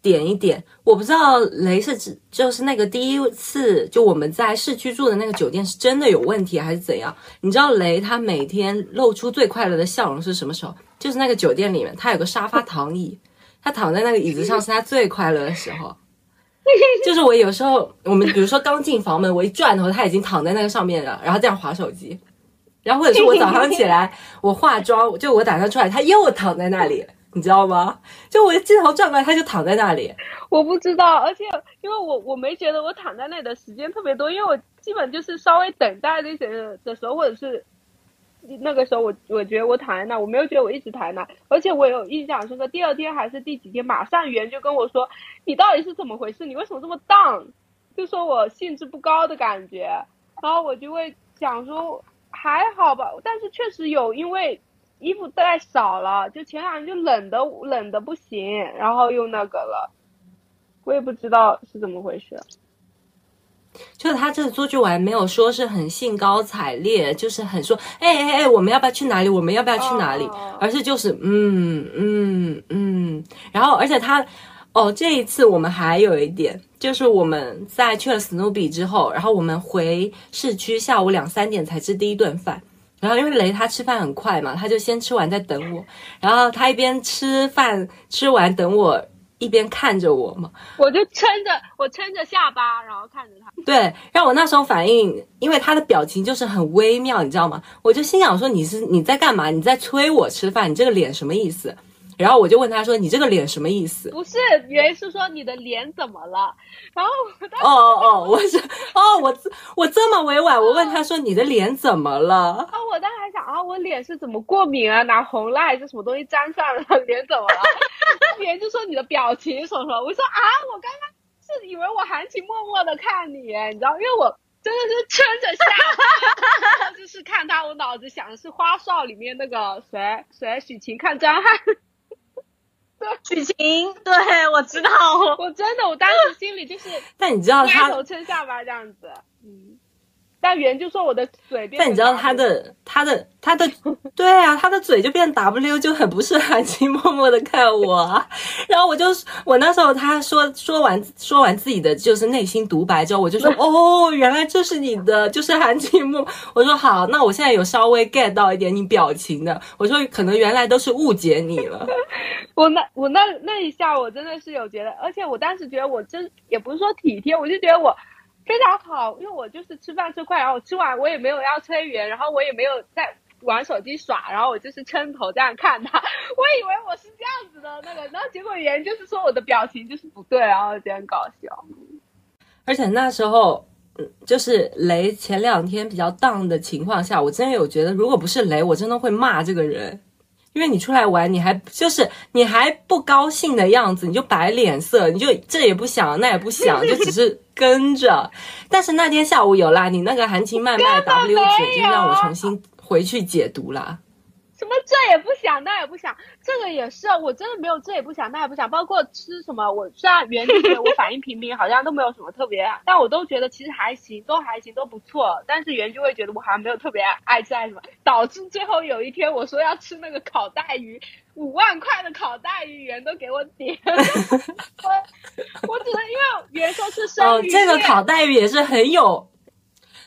点一点。我不知道雷是指就是那个第一次就我们在市区住的那个酒店是真的有问题还是怎样？你知道雷他每天露出最快乐的笑容是什么时候？就是那个酒店里面他有个沙发躺椅，他躺在那个椅子上是他最快乐的时候。就是我有时候我们比如说刚进房门，我一转头他已经躺在那个上面了，然后这样划手机。然后或者是我早上起来我化妆，就我打算出来，他又躺在那里。你知道吗？就我镜头转过来，他就躺在那里。我不知道，而且因为我我没觉得我躺在那里的时间特别多，因为我基本就是稍微等待那些的时候，或者是那个时候我我觉得我躺在那，我没有觉得我一直躺在那，而且我有印象深刻，第二天还是第几天，马上袁就跟我说，你到底是怎么回事？你为什么这么荡？就说我兴致不高的感觉，然后我就会想说还好吧，但是确实有因为。衣服带少了，就前两天就冷的冷的不行，然后又那个了，我也不知道是怎么回事。就是他这个出去玩没有说是很兴高采烈，就是很说哎哎哎，我们要不要去哪里？我们要不要去哪里？哦而是就是嗯嗯嗯，然后而且他哦，这一次我们还有一点，就是我们在去了史努比之后，然后我们回市区，下午两三点才吃第一顿饭。然后因为雷他吃饭很快嘛，他就先吃完再等我。然后他一边吃饭吃完等我，一边看着我嘛。我就撑着我撑着下巴，然后看着他。对，让我那时候反应，因为他的表情就是很微妙，你知道吗？我就心想说你是你在干嘛？你在催我吃饭？你这个脸什么意思？然后我就问他说：“你这个脸什么意思？”不是，原是说你的脸怎么了？然后我当时哦哦哦，我是哦，我我这么委婉，我问他说：“你的脸怎么了啊，我当时还想啊，我脸是怎么过敏啊？拿红蜡还是什么东西粘上了？脸怎么了？别人就说你的表情什么什么。我说啊，我刚刚是以为我含情脉脉的看你，你知道，因为我真的是撑着下巴，就是看他，我脑子想的是《花少》里面那个谁谁许晴看张翰。许晴，对我知道，我真的，我当时心里就是，但你知道他头撑下巴这样子，嗯。但圆就说我的嘴变，但你知道他的他的他的，对啊，他的嘴就变 W，就很不是含情脉脉的看我。然后我就我那时候他说说完说完自己的就是内心独白之后，我就说 哦，原来这是你的，就是含情脉。我说好，那我现在有稍微 get 到一点你表情的。我说可能原来都是误解你了。我那我那那一下我真的是有觉得，而且我当时觉得我真也不是说体贴，我就觉得我。非常好，因为我就是吃饭吃快，然后我吃完我也没有要催圆，然后我也没有在玩手机耍，然后我就是撑头这样看他，我以为我是这样子的那个，然后结果圆就是说我的表情就是不对，然后有点搞笑。而且那时候，嗯，就是雷前两天比较荡的情况下，我真的有觉得，如果不是雷，我真的会骂这个人。因为你出来玩，你还就是你还不高兴的样子，你就摆脸色，你就这也不想那也不想，就只是跟着。但是那天下午有啦，你那个含情脉脉 W 九就让我重新回去解读了。什么这也不想那也不想，这个也是，我真的没有这也不想那也不想。包括吃什么，我虽然原觉得我反应平平，好像都没有什么特别，但我都觉得其实还行，都还行，都不错。但是原就会觉得我好像没有特别爱吃爱什么，导致最后有一天我说要吃那个烤带鱼，五万块的烤带鱼，原都给我点。我我只能因为原说是生鱼哦，这个烤带鱼也是很有，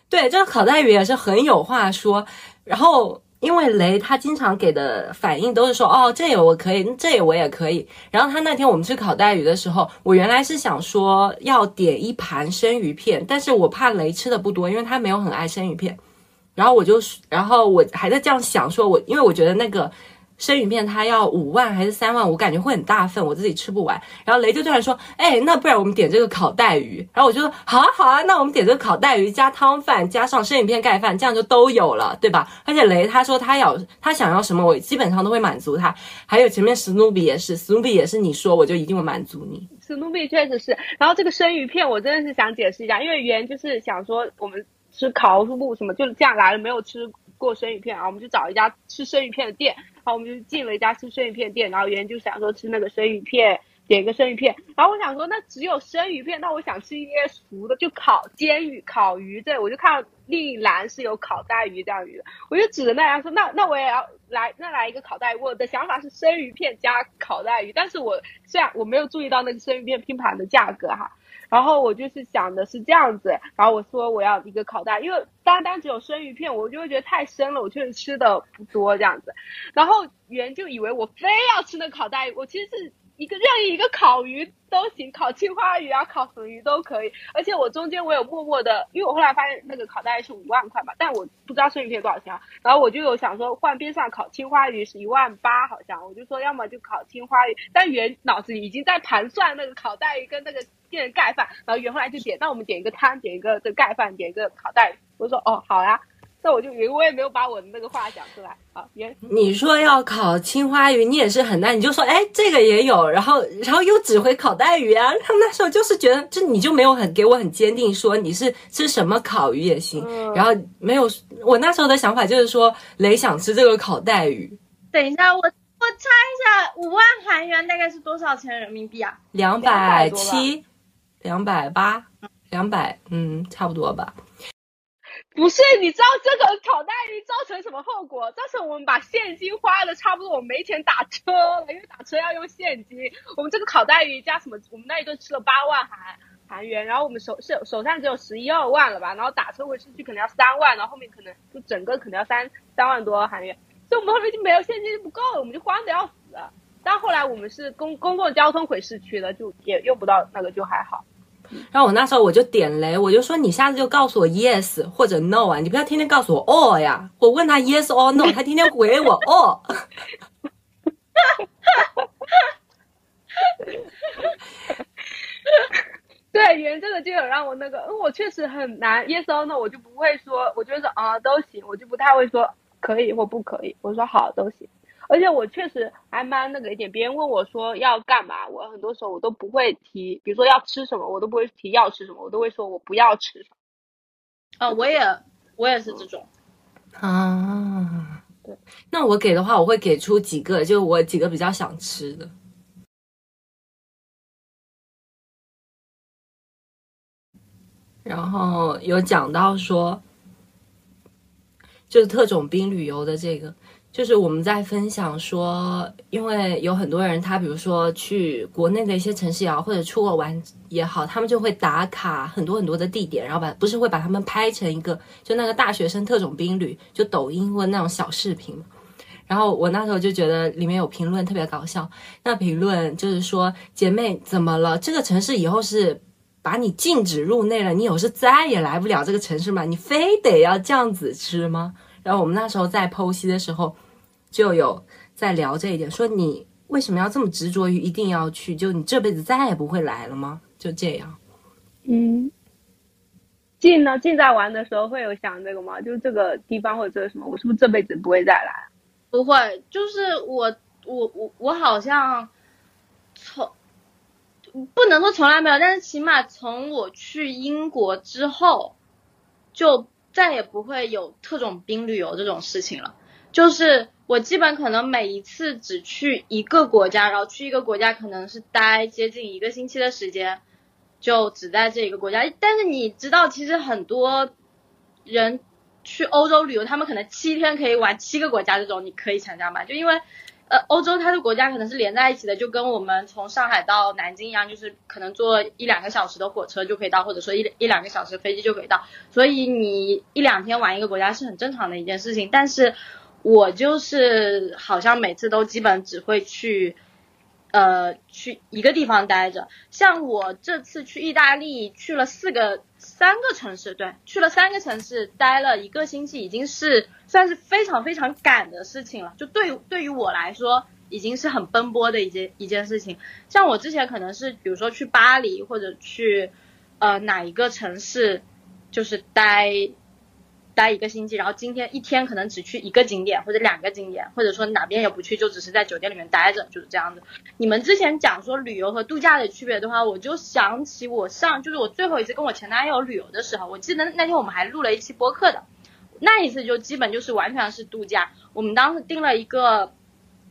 对，这个烤带鱼也是很有话说，然后。因为雷他经常给的反应都是说哦，这也我可以，这也我也可以。然后他那天我们去烤带鱼的时候，我原来是想说要点一盘生鱼片，但是我怕雷吃的不多，因为他没有很爱生鱼片。然后我就，然后我还在这样想，说我因为我觉得那个。生鱼片它要五万还是三万？我感觉会很大份，我自己吃不完。然后雷就突然说：“哎，那不然我们点这个烤带鱼。”然后我就说：“好啊，好啊，那我们点这个烤带鱼加汤饭，加上生鱼片盖饭，这样就都有了，对吧？”而且雷他说他要他想要什么，我基本上都会满足他。还有前面史努比也是，史努比也是你说我就一定会满足你。史努比确实是。然后这个生鱼片我真的是想解释一下，因为原就是想说我们吃烤肉什么就这样来了，没有吃过生鱼片啊，我们就找一家吃生鱼片的店。好，我们就进了一家吃生鱼片店，然后原就想说吃那个生鱼片，点一个生鱼片。然后我想说，那只有生鱼片，那我想吃一些熟的，就烤煎鱼、烤鱼。对，我就看到另一栏是有烤带鱼这样鱼的，我就指着那家说，那那我也要来，那来一个烤带鱼。我的想法是生鱼片加烤带鱼，但是我虽然我没有注意到那个生鱼片拼盘的价格哈。然后我就是想的是这样子，然后我说我要一个烤带，因为单单只有生鱼片，我就会觉得太生了，我确实吃的不多这样子。然后圆就以为我非要吃那烤带，我其实是。一个任意一个烤鱼都行，烤青花鱼啊，烤什么鱼都可以。而且我中间我有默默的，因为我后来发现那个烤带是五万块嘛，但我不知道生鱼片多少钱啊。然后我就有想说换边上烤青花鱼是一万八，好像我就说要么就烤青花鱼。但原脑子里已经在盘算那个烤带鱼跟那个店盖饭，然后原后来就点，那我们点一个汤，点一个这盖饭，点一个烤带鱼。我说哦好呀。那我就以为我也没有把我的那个话讲出来啊。也你说要烤青花鱼，你也是很难，你就说哎，这个也有，然后然后又指挥烤带鱼啊。然后那时候就是觉得，就你就没有很给我很坚定说你是吃什么烤鱼也行。然后没有，我那时候的想法就是说雷想吃这个烤带鱼。等一下，我我猜一下，五万韩元大概是多少钱人民币啊？两百七，两百八，两百，嗯，差不多吧。不是，你知道这个烤带鱼造成什么后果？造成我们把现金花的差不多，我没钱打车了，因为打车要用现金。我们这个烤带鱼加什么？我们那一顿吃了八万韩韩元，然后我们手手手上只有十一二万了吧？然后打车回市区可能要三万，然后后面可能就整个可能要三三万多韩元，所以我们后面就没有现金就不够了，我们就慌的要死。但后来我们是公公共交通回市区的，就也用不到那个，就还好。然后我那时候我就点雷，我就说你下次就告诉我 yes 或者 no 啊，你不要天天告诉我 all 呀。我问他 yes or no，他天天回我 all。对，原这个就有让我那个，嗯，我确实很难 yes or no，我就不会说，我就说啊都行，我就不太会说可以或不可以，我说好都行。而且我确实还蛮那个一点，别人问我说要干嘛，我很多时候我都不会提，比如说要吃什么，我都不会提要吃什么，我都会说我不要吃什么。啊，我也我也是这种啊。对，那我给的话，我会给出几个，就我几个比较想吃的。然后有讲到说，就是特种兵旅游的这个。就是我们在分享说，因为有很多人，他比如说去国内的一些城市也好，或者出国玩也好，他们就会打卡很多很多的地点，然后把不是会把他们拍成一个就那个大学生特种兵旅，就抖音或那种小视频。然后我那时候就觉得里面有评论特别搞笑，那评论就是说姐妹怎么了？这个城市以后是把你禁止入内了，你有是再也来不了这个城市吗？你非得要这样子吃吗？然后我们那时候在剖析的时候。就有在聊这一点，说你为什么要这么执着于一定要去？就你这辈子再也不会来了吗？就这样。嗯，进呢？进在玩的时候会有想这个吗？就是这个地方或者这个什么，我是不是这辈子不会再来？不会，就是我我我我好像从不能说从来没有，但是起码从我去英国之后，就再也不会有特种兵旅游这种事情了。就是我基本可能每一次只去一个国家，然后去一个国家可能是待接近一个星期的时间，就只在这一个国家。但是你知道，其实很多人去欧洲旅游，他们可能七天可以玩七个国家，这种你可以想象吗？就因为呃，欧洲它的国家可能是连在一起的，就跟我们从上海到南京一样，就是可能坐一两个小时的火车就可以到，或者说一一两个小时飞机就可以到。所以你一两天玩一个国家是很正常的一件事情，但是。我就是好像每次都基本只会去，呃，去一个地方待着。像我这次去意大利，去了四个三个城市，对，去了三个城市，待了一个星期，已经是算是非常非常赶的事情了。就对对于我来说，已经是很奔波的一件一件事情。像我之前可能是，比如说去巴黎或者去，呃，哪一个城市，就是待。待一个星期，然后今天一天可能只去一个景点或者两个景点，或者说哪边也不去，就只是在酒店里面待着，就是这样子。你们之前讲说旅游和度假的区别的话，我就想起我上就是我最后一次跟我前男友旅游的时候，我记得那天我们还录了一期播客的，那一次就基本就是完全是度假。我们当时订了一个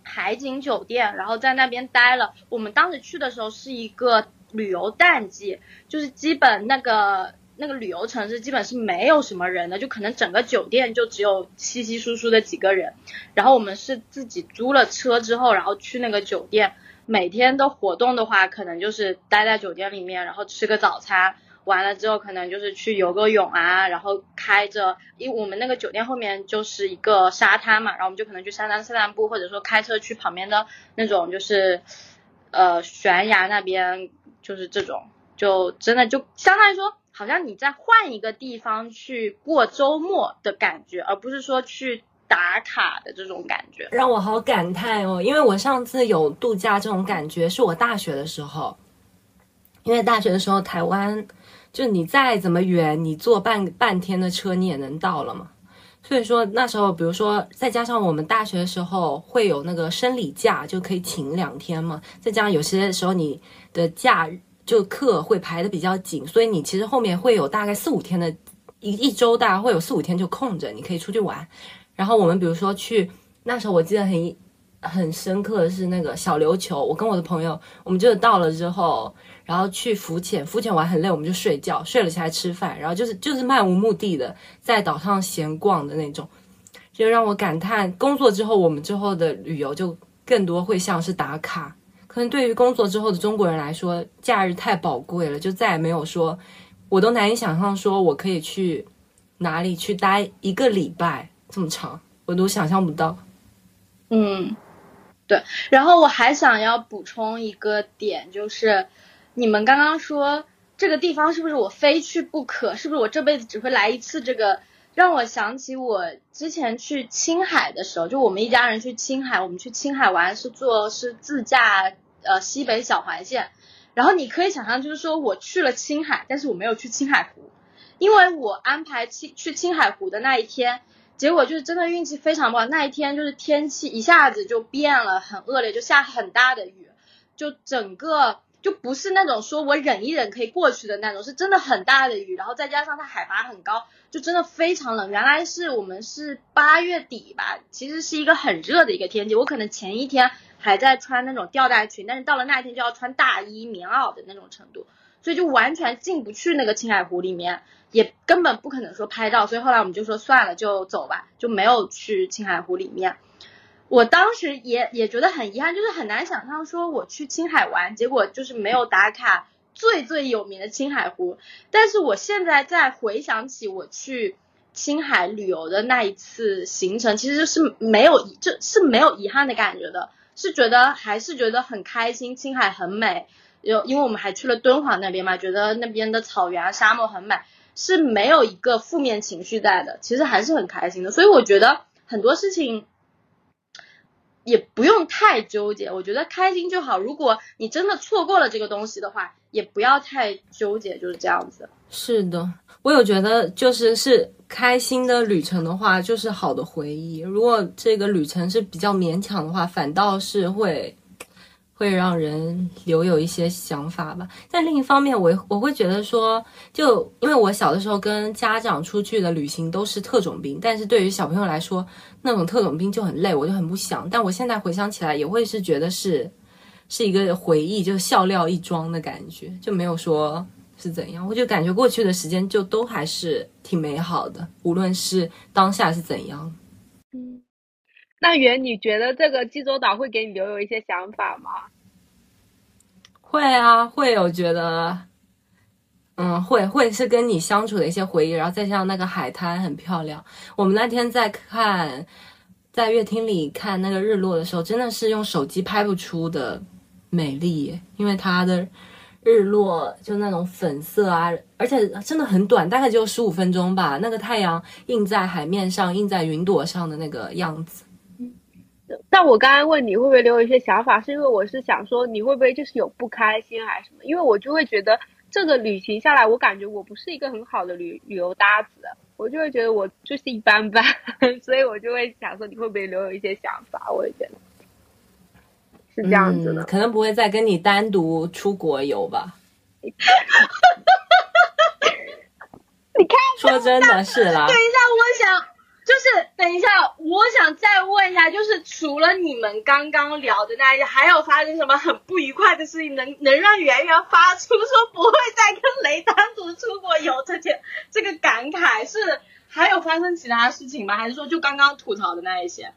海景酒店，然后在那边待了。我们当时去的时候是一个旅游淡季，就是基本那个。那个旅游城市基本是没有什么人的，就可能整个酒店就只有稀稀疏疏的几个人。然后我们是自己租了车之后，然后去那个酒店。每天的活动的话，可能就是待在酒店里面，然后吃个早餐，完了之后可能就是去游个泳啊，然后开着，因为我们那个酒店后面就是一个沙滩嘛，然后我们就可能去沙滩散散步，或者说开车去旁边的那种就是呃悬崖那边，就是这种，就真的就相当于说。好像你在换一个地方去过周末的感觉，而不是说去打卡的这种感觉，让我好感叹哦。因为我上次有度假这种感觉，是我大学的时候，因为大学的时候台湾就你再怎么远，你坐半半天的车你也能到了嘛。所以说那时候，比如说再加上我们大学的时候会有那个生理假，就可以请两天嘛。再加上有些时候你的假。就课会排的比较紧，所以你其实后面会有大概四五天的一一周，大概会有四五天就空着，你可以出去玩。然后我们比如说去那时候，我记得很很深刻的是那个小琉球，我跟我的朋友，我们就是到了之后，然后去浮潜，浮潜完很累，我们就睡觉，睡了起来吃饭，然后就是就是漫无目的的在岛上闲逛的那种，就让我感叹，工作之后我们之后的旅游就更多会像是打卡，可能对于工作之后的中国人来说，假日太宝贵了，就再也没有说，我都难以想象说我可以去哪里去待一个礼拜这么长，我都想象不到。嗯，对。然后我还想要补充一个点，就是你们刚刚说这个地方是不是我非去不可？是不是我这辈子只会来一次？这个让我想起我之前去青海的时候，就我们一家人去青海，我们去青海玩是坐是自驾呃西北小环线。然后你可以想象，就是说我去了青海，但是我没有去青海湖，因为我安排青去青海湖的那一天。结果就是真的运气非常不好，那一天就是天气一下子就变了，很恶劣，就下很大的雨，就整个就不是那种说我忍一忍可以过去的那种，是真的很大的雨，然后再加上它海拔很高，就真的非常冷。原来是我们是八月底吧，其实是一个很热的一个天气，我可能前一天还在穿那种吊带裙，但是到了那一天就要穿大衣、棉袄的那种程度，所以就完全进不去那个青海湖里面。也根本不可能说拍照，所以后来我们就说算了，就走吧，就没有去青海湖里面。我当时也也觉得很遗憾，就是很难想象说我去青海玩，结果就是没有打卡最最有名的青海湖。但是我现在再回想起我去青海旅游的那一次行程，其实是没有就是没有遗憾的感觉的，是觉得还是觉得很开心，青海很美，有因为我们还去了敦煌那边嘛，觉得那边的草原沙漠很美。是没有一个负面情绪在的，其实还是很开心的，所以我觉得很多事情也不用太纠结，我觉得开心就好。如果你真的错过了这个东西的话，也不要太纠结，就是这样子。是的，我有觉得就是是开心的旅程的话，就是好的回忆。如果这个旅程是比较勉强的话，反倒是会。会让人留有一些想法吧，但另一方面，我我会觉得说，就因为我小的时候跟家长出去的旅行都是特种兵，但是对于小朋友来说，那种特种兵就很累，我就很不想。但我现在回想起来，也会是觉得是是一个回忆，就笑料一桩的感觉，就没有说是怎样，我就感觉过去的时间就都还是挺美好的，无论是当下是怎样。嗯那圆，你觉得这个济州岛会给你留有一些想法吗？会啊，会。我觉得，嗯，会会是跟你相处的一些回忆，然后再加上那个海滩很漂亮。我们那天在看，在乐厅里看那个日落的时候，真的是用手机拍不出的美丽，因为它的日落就那种粉色啊，而且真的很短，大概只有十五分钟吧。那个太阳映在海面上，映在云朵上的那个样子。但我刚刚问你会不会留有一些想法，是因为我是想说你会不会就是有不开心还是什么？因为我就会觉得这个旅行下来，我感觉我不是一个很好的旅旅游搭子，我就会觉得我就是一般般，所以我就会想说你会不会留有一些想法？我也觉得是这样子的，可能不会再跟你单独出国游吧。你看，说真的是啦。等一下，我想。就是等一下，我想再问一下，就是除了你们刚刚聊的那一些，还有发生什么很不愉快的事情，能能让圆圆发出说不会再跟雷单独出国游这件这个感慨？是还有发生其他事情吗？还是说就刚刚吐槽的那一些？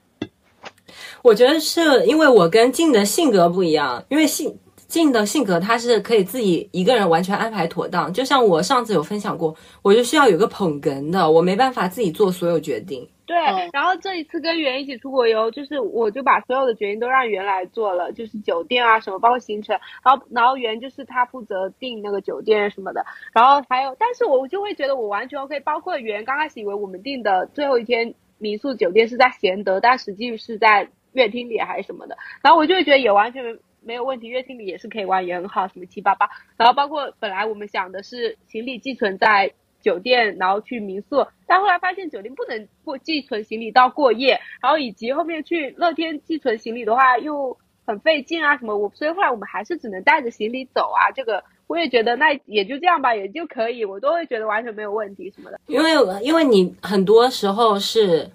我觉得是因为我跟静的性格不一样，因为性。静的性格，他是可以自己一个人完全安排妥当。就像我上次有分享过，我就需要有个捧哏的，我没办法自己做所有决定。对，然后这一次跟圆一起出国游，就是我就把所有的决定都让圆来做了，就是酒店啊什么，包括行程，然后然后圆就是他负责订那个酒店什么的，然后还有，但是我就会觉得我完全 OK，包括圆刚开始以为我们订的最后一天民宿酒店是在贤德，但实际是在乐厅里还是什么的，然后我就会觉得也完全。没有问题，乐厅里也是可以玩，也很好，什么七八八。然后包括本来我们想的是行李寄存在酒店，然后去民宿，但后来发现酒店不能过寄存行李到过夜，然后以及后面去乐天寄存行李的话又很费劲啊什么。我所以后来我们还是只能带着行李走啊。这个我也觉得那也就这样吧，也就可以，我都会觉得完全没有问题什么的。因为因为你很多时候是。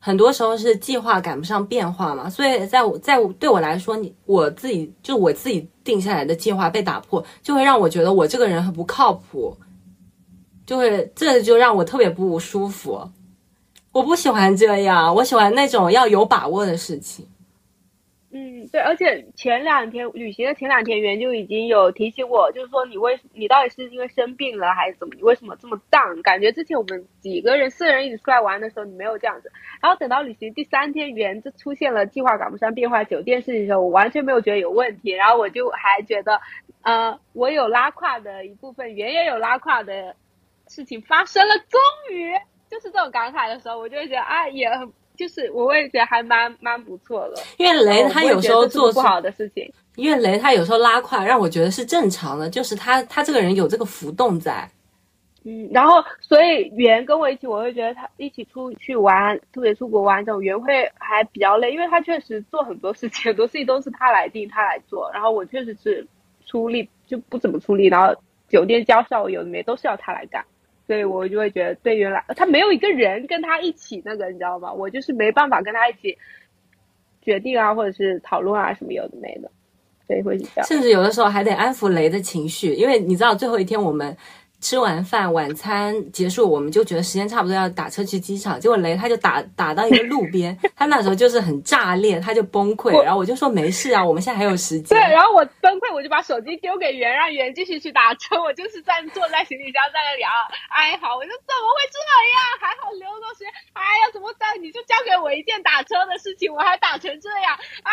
很多时候是计划赶不上变化嘛，所以在我在对我来说，你我自己就我自己定下来的计划被打破，就会让我觉得我这个人很不靠谱，就会这就让我特别不舒服。我不喜欢这样，我喜欢那种要有把握的事情。嗯，对，而且前两天旅行的前两天，袁就已经有提醒我，就是说你为你到底是因为生病了还是怎么？你为什么这么荡？感觉之前我们几个人四个人一起出来玩的时候，你没有这样子。然后等到旅行第三天，袁就出现了计划赶不上变化酒店事情的时候，我完全没有觉得有问题。然后我就还觉得，呃，我有拉胯的一部分，袁也有拉胯的事情发生了，终于就是这种感慨的时候，我就会觉得啊，也很。就是我也觉得还蛮蛮不错的，因为雷他有时候做不好的事情，因为雷他有时候拉胯，让我觉得是正常的，就是他他这个人有这个浮动在，嗯，然后所以圆跟我一起，我会觉得他一起出去玩，特别出国玩这种圆会还比较累，因为他确实做很多事情，很多事情都是他来定他来做，然后我确实是出力就不怎么出力，然后酒店交绍有的没都是要他来干。所以我就会觉得，对原来他没有一个人跟他一起那个，你知道吗？我就是没办法跟他一起决定啊，或者是讨论啊什么有的没的，所以会这样。甚至有的时候还得安抚雷的情绪，因为你知道最后一天我们。吃完饭，晚餐结束，我们就觉得时间差不多要打车去机场。结果雷他就打打到一个路边，他那时候就是很炸裂，他就崩溃。然后我就说没事啊，我们现在还有时间。对，然后我崩溃，我就把手机丢给袁，让袁继续去打车。我就是在坐在行李箱在那里啊哀嚎，我说怎么会这样？还好留了时间。哎呀，怎么在你就交给我一件打车的事情，我还打成这样啊？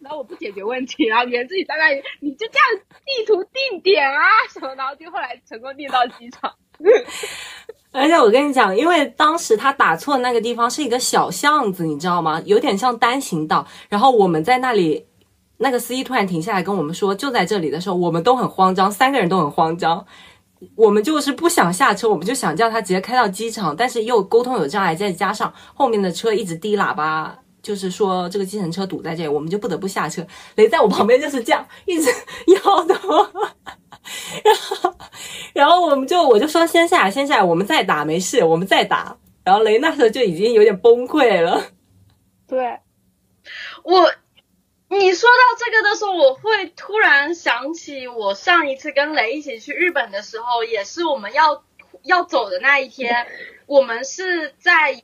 然后我不解决问题，然后袁自己在那里，你就这样地图定点啊什么，然后就后来成功定。到机场，而且我跟你讲，因为当时他打错那个地方是一个小巷子，你知道吗？有点像单行道。然后我们在那里，那个司机突然停下来跟我们说就在这里的时候，我们都很慌张，三个人都很慌张。我们就是不想下车，我们就想叫他直接开到机场，但是又沟通有障碍，再加上后面的车一直滴喇叭，就是说这个计程车堵在这里，我们就不得不下车。雷在我旁边就是这样一直 摇头。然后，然后我们就我就说先下，先下，我们再打，没事，我们再打。然后雷那时候就已经有点崩溃了。对，我你说到这个的时候，我会突然想起我上一次跟雷一起去日本的时候，也是我们要要走的那一天，我们是在。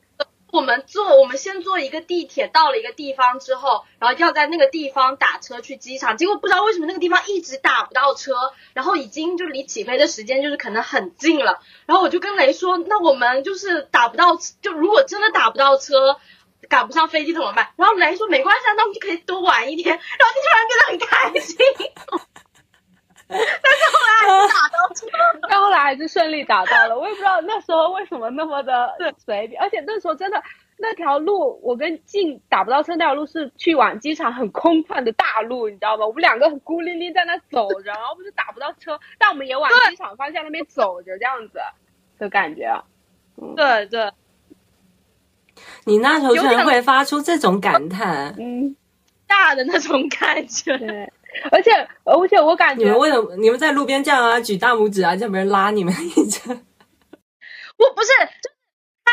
我们坐，我们先坐一个地铁到了一个地方之后，然后要在那个地方打车去机场。结果不知道为什么那个地方一直打不到车，然后已经就离起飞的时间就是可能很近了。然后我就跟雷说：“那我们就是打不到，就如果真的打不到车，赶不上飞机怎么办？”然后雷说：“没关系，那我们就可以多玩一天。”然后就突然变得很开心。但是后来还是打到车，但后来还是顺利打到了。我也不知道那时候为什么那么的随便，而且那时候真的那条路，我跟静打不到车那条路是去往机场很空旷的大路，你知道吗？我们两个很孤零零在那走着，然后不是打不到车，但我们也往机场方向那边走着，这样子的感觉。对对，你那时候居然会发出这种感叹，嗯，大的那种感觉。对。而且，而且我感觉你们为什么你们在路边这样啊，举大拇指啊，叫别人拉你们一下？我不是，他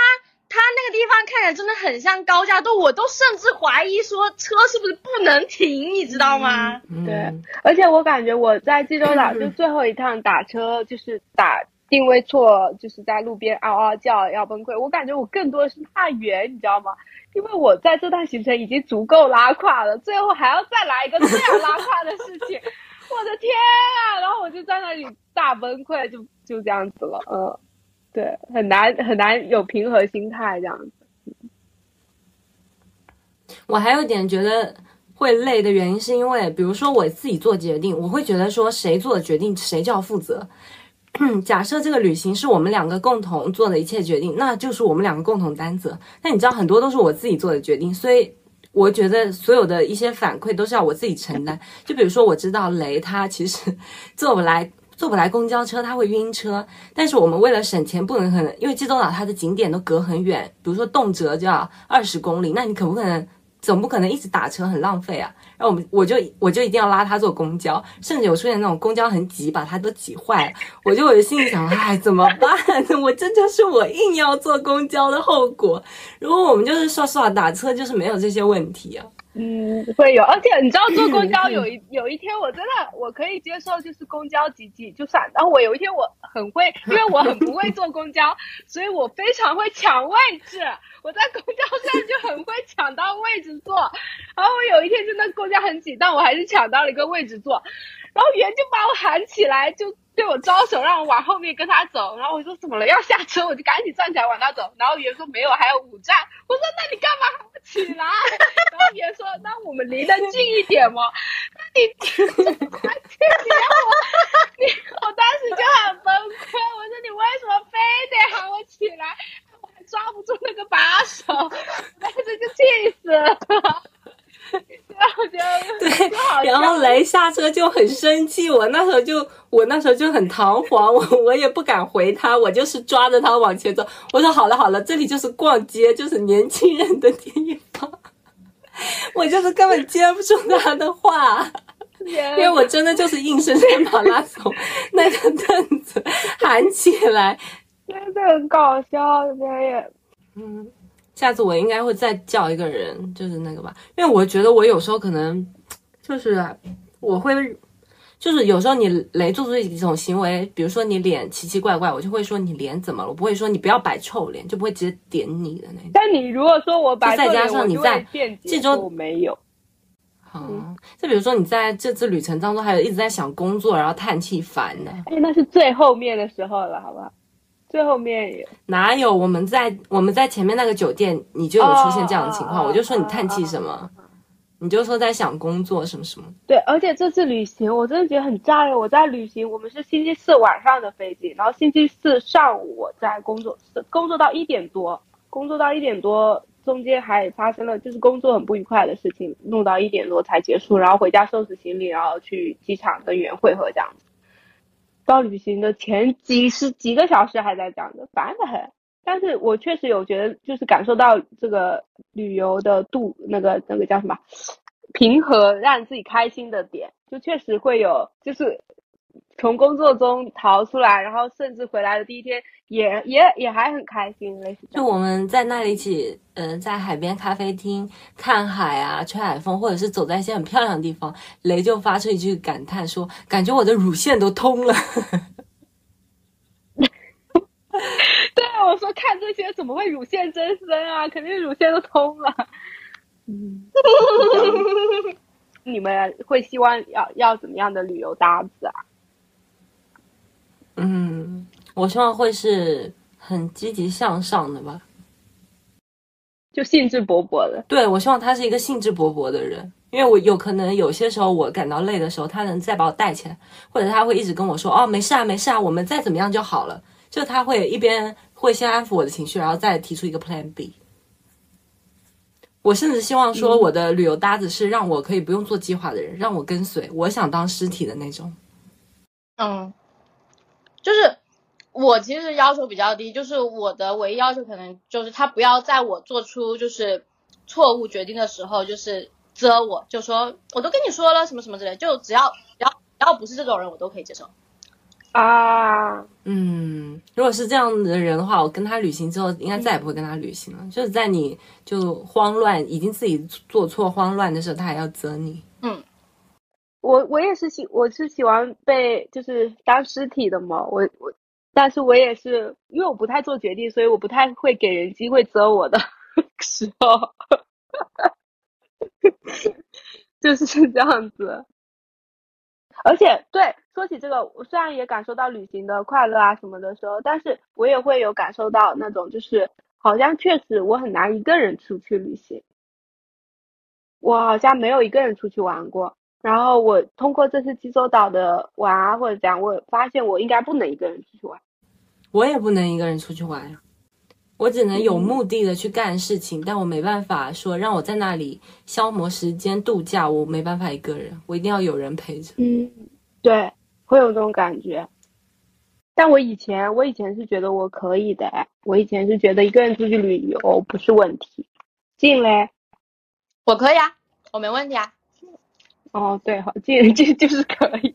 他那个地方看起来真的很像高架都，我都甚至怀疑说车是不是不能停，你知道吗？对，而且我感觉我在济州岛 就最后一趟打车，就是打定位错，就是在路边嗷嗷叫要崩溃。我感觉我更多的是怕远，你知道吗？因为我在这段行程已经足够拉胯了，最后还要再来一个这样拉胯的事情，我的天啊！然后我就在那里大崩溃，就就这样子了。嗯，对，很难很难有平和心态这样子。我还有点觉得会累的原因，是因为比如说我自己做决定，我会觉得说谁做的决定谁就要负责。假设这个旅行是我们两个共同做的一切决定，那就是我们两个共同担责。那你知道很多都是我自己做的决定，所以我觉得所有的一些反馈都是要我自己承担。就比如说，我知道雷他其实 坐不来坐不来公交车，他会晕车。但是我们为了省钱，不能可能因为济州岛它的景点都隔很远，比如说动辄就要二十公里，那你可不可能？总不可能一直打车，很浪费啊。然后我们我就我就一定要拉他坐公交，甚至有出现那种公交很挤，把他都挤坏了。我就我就心里想，哎，怎么办？我这就是我硬要坐公交的后果。如果我们就是说实话，打车就是没有这些问题啊。嗯，会有，而且你知道坐公交有一 有一天我真的我可以接受，就是公交挤挤就算。然后我有一天我很会，因为我很不会坐公交，所以我非常会抢位置。我在公交站就很会抢到位置坐。然后我有一天真的公交很挤，但我还是抢到了一个位置坐。然后袁就把我喊起来，就对我招手，让我往后面跟他走。然后我说怎么了？要下车？我就赶紧站起来往那走。然后袁说没有，还有五站。我说那你干嘛起来？然后别说那我们离得近一点嘛。那你还去你让我你我当时就很崩溃。我说你为什么非得喊我起来？我还抓不住那个把手，当时就气死了。对，然后雷下车就很生气，我那时候就我那时候就很彷徨，我 我也不敢回他，我就是抓着他往前走。我说好了好了，这里就是逛街，就是年轻人的地方。我就是根本接不住他的话，因为我真的就是硬生生把他从那个凳子喊起来。真的很搞笑，这也嗯，下次我应该会再叫一个人，就是那个吧，因为我觉得我有时候可能就是我会，就是有时候你雷做出一种行为，比如说你脸奇奇怪怪，我就会说你脸怎么了，我不会说你不要摆臭脸，就不会直接点你的那种。但你如果说我白就再加做脸我就上你在这周我没有，嗯，就比如说你在这次旅程当中，还有一直在想工作，然后叹气烦呢，哎，那是最后面的时候了，好不好？最后面也哪有我们在我们在前面那个酒店，你就有出现这样的情况，哦我就说你叹气什么，你就说在想工作什么什么。对，而且这次旅行我真的觉得很炸裂。我在旅行，我们是星期四晚上的飞机，然后星期四上午我在工作，工作到一点多，工作到一点多，中间还发生了就是工作很不愉快的事情，弄到一点多才结束，然后回家收拾行李，然后去机场跟袁会合这样子。到旅行的前几十几个小时还在讲的，烦得很。但是我确实有觉得，就是感受到这个旅游的度，那个那个叫什么平和，让自己开心的点，就确实会有，就是从工作中逃出来，然后甚至回来的第一天也也也还很开心，类似。就我们在那里一起，呃，在海边咖啡厅看海啊，吹海风，或者是走在一些很漂亮的地方，雷就发出一句感叹说：“感觉我的乳腺都通了。对，我说看这些怎么会乳腺增生啊？肯定乳腺都通了。嗯，你们会希望要要怎么样的旅游搭子啊？”嗯，我希望会是很积极向上的吧。就兴致勃勃的。对，我希望他是一个兴致勃勃的人，因为我有可能有些时候我感到累的时候，他能再把我带起来，或者他会一直跟我说：“哦，没事啊，没事啊，我们再怎么样就好了。”就他会一边会先安抚我的情绪，然后再提出一个 Plan B。我甚至希望说，我的旅游搭子是让我可以不用做计划的人，让我跟随，我想当尸体的那种。嗯，就是我其实要求比较低，就是我的唯一要求可能就是他不要在我做出就是错误决定的时候，就是责我，就说我都跟你说了什么什么之类，就只要只要只要不是这种人，我都可以接受。啊，嗯，如果是这样的人的话，我跟他旅行之后，应该再也不会跟他旅行了。就是在你就慌乱，已经自己做错慌乱的时候，他还要责你。嗯我我也是喜我是喜欢被就是当尸体的嘛，我我，但是我也是因为我不太做决定，所以我不太会给人机会责我的 时候，就是这样子。而且对说起这个，我虽然也感受到旅行的快乐啊什么的时候，但是我也会有感受到那种就是好像确实我很难一个人出去旅行，我好像没有一个人出去玩过。然后我通过这次济州岛的玩啊或者怎样，我发现我应该不能一个人出去玩。我也不能一个人出去玩呀，我只能有目的的去干事情，但我没办法说让我在那里消磨时间度假，我没办法一个人，我一定要有人陪着。嗯，对，会有这种感觉。但我以前，我以前是觉得我可以的，哎，我以前是觉得一个人出去旅游不是问题。进嘞，我可以啊，我没问题啊。哦，对，好，进这就是可以。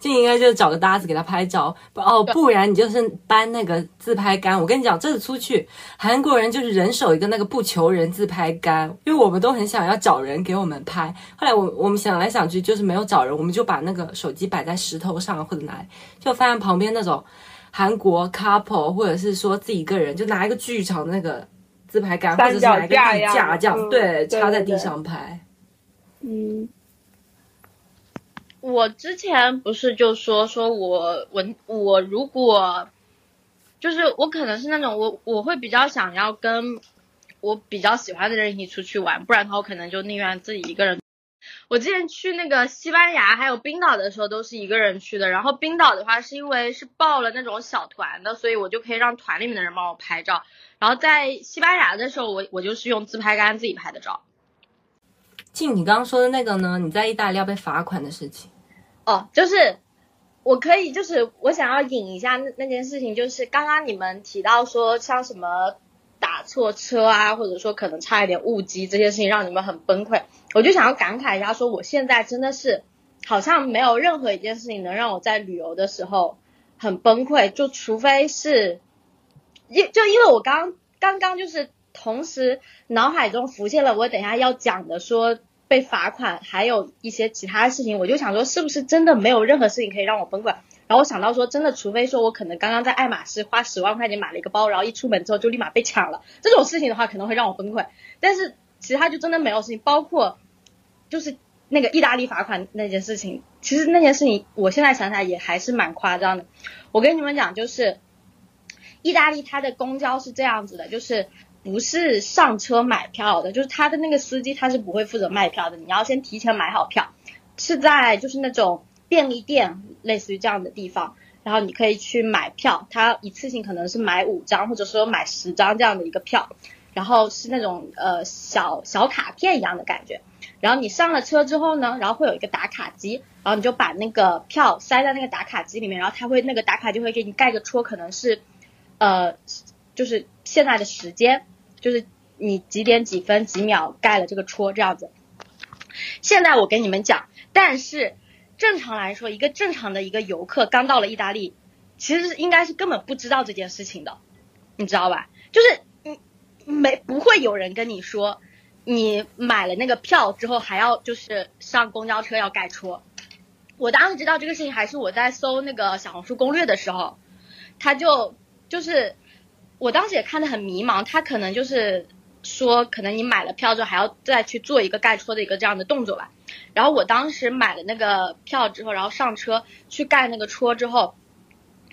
这应该就是找个搭子给他拍照，不哦，不然你就是搬那个自拍杆。我跟你讲，这次出去，韩国人就是人手一个那个不求人自拍杆，因为我们都很想要找人给我们拍。后来我我们想来想去，就是没有找人，我们就把那个手机摆在石头上或者哪里，就发现旁边那种韩国 couple 或者是说自己一个人，就拿一个巨长的那个自拍杆，或者是拿一个地架这样，对，插在地上拍。嗯。我之前不是就说说我我我如果，就是我可能是那种我我会比较想要跟我比较喜欢的人一起出去玩，不然的话我可能就宁愿自己一个人。我之前去那个西班牙还有冰岛的时候都是一个人去的，然后冰岛的话是因为是报了那种小团的，所以我就可以让团里面的人帮我拍照。然后在西班牙的时候，我我就是用自拍杆自己拍的照。静，你刚刚说的那个呢？你在意大利要被罚款的事情。哦，就是我可以，就是我想要引一下那那件事情，就是刚刚你们提到说像什么打错车啊，或者说可能差一点误机这些事情让你们很崩溃，我就想要感慨一下，说我现在真的是好像没有任何一件事情能让我在旅游的时候很崩溃，就除非是，因就因为我刚刚刚就是同时脑海中浮现了我等下要讲的说。被罚款，还有一些其他事情，我就想说，是不是真的没有任何事情可以让我崩溃？然后我想到说，真的，除非说我可能刚刚在爱马仕花十万块钱买了一个包，然后一出门之后就立马被抢了，这种事情的话可能会让我崩溃。但是其他就真的没有事情，包括就是那个意大利罚款那件事情，其实那件事情我现在想起来也还是蛮夸张的。我跟你们讲，就是意大利它的公交是这样子的，就是。不是上车买票的，就是他的那个司机，他是不会负责卖票的。你要先提前买好票，是在就是那种便利店，类似于这样的地方，然后你可以去买票。他一次性可能是买五张，或者说买十张这样的一个票，然后是那种呃小小卡片一样的感觉。然后你上了车之后呢，然后会有一个打卡机，然后你就把那个票塞在那个打卡机里面，然后他会那个打卡机会给你盖个戳，可能是呃就是现在的时间。就是你几点几分几秒盖了这个戳这样子。现在我跟你们讲，但是正常来说，一个正常的一个游客刚到了意大利，其实应该是根本不知道这件事情的，你知道吧？就是你没不会有人跟你说，你买了那个票之后还要就是上公交车要盖戳。我当时知道这个事情还是我在搜那个小红书攻略的时候，他就就是。我当时也看得很迷茫，他可能就是说，可能你买了票之后还要再去做一个盖戳的一个这样的动作吧。然后我当时买了那个票之后，然后上车去盖那个戳之后，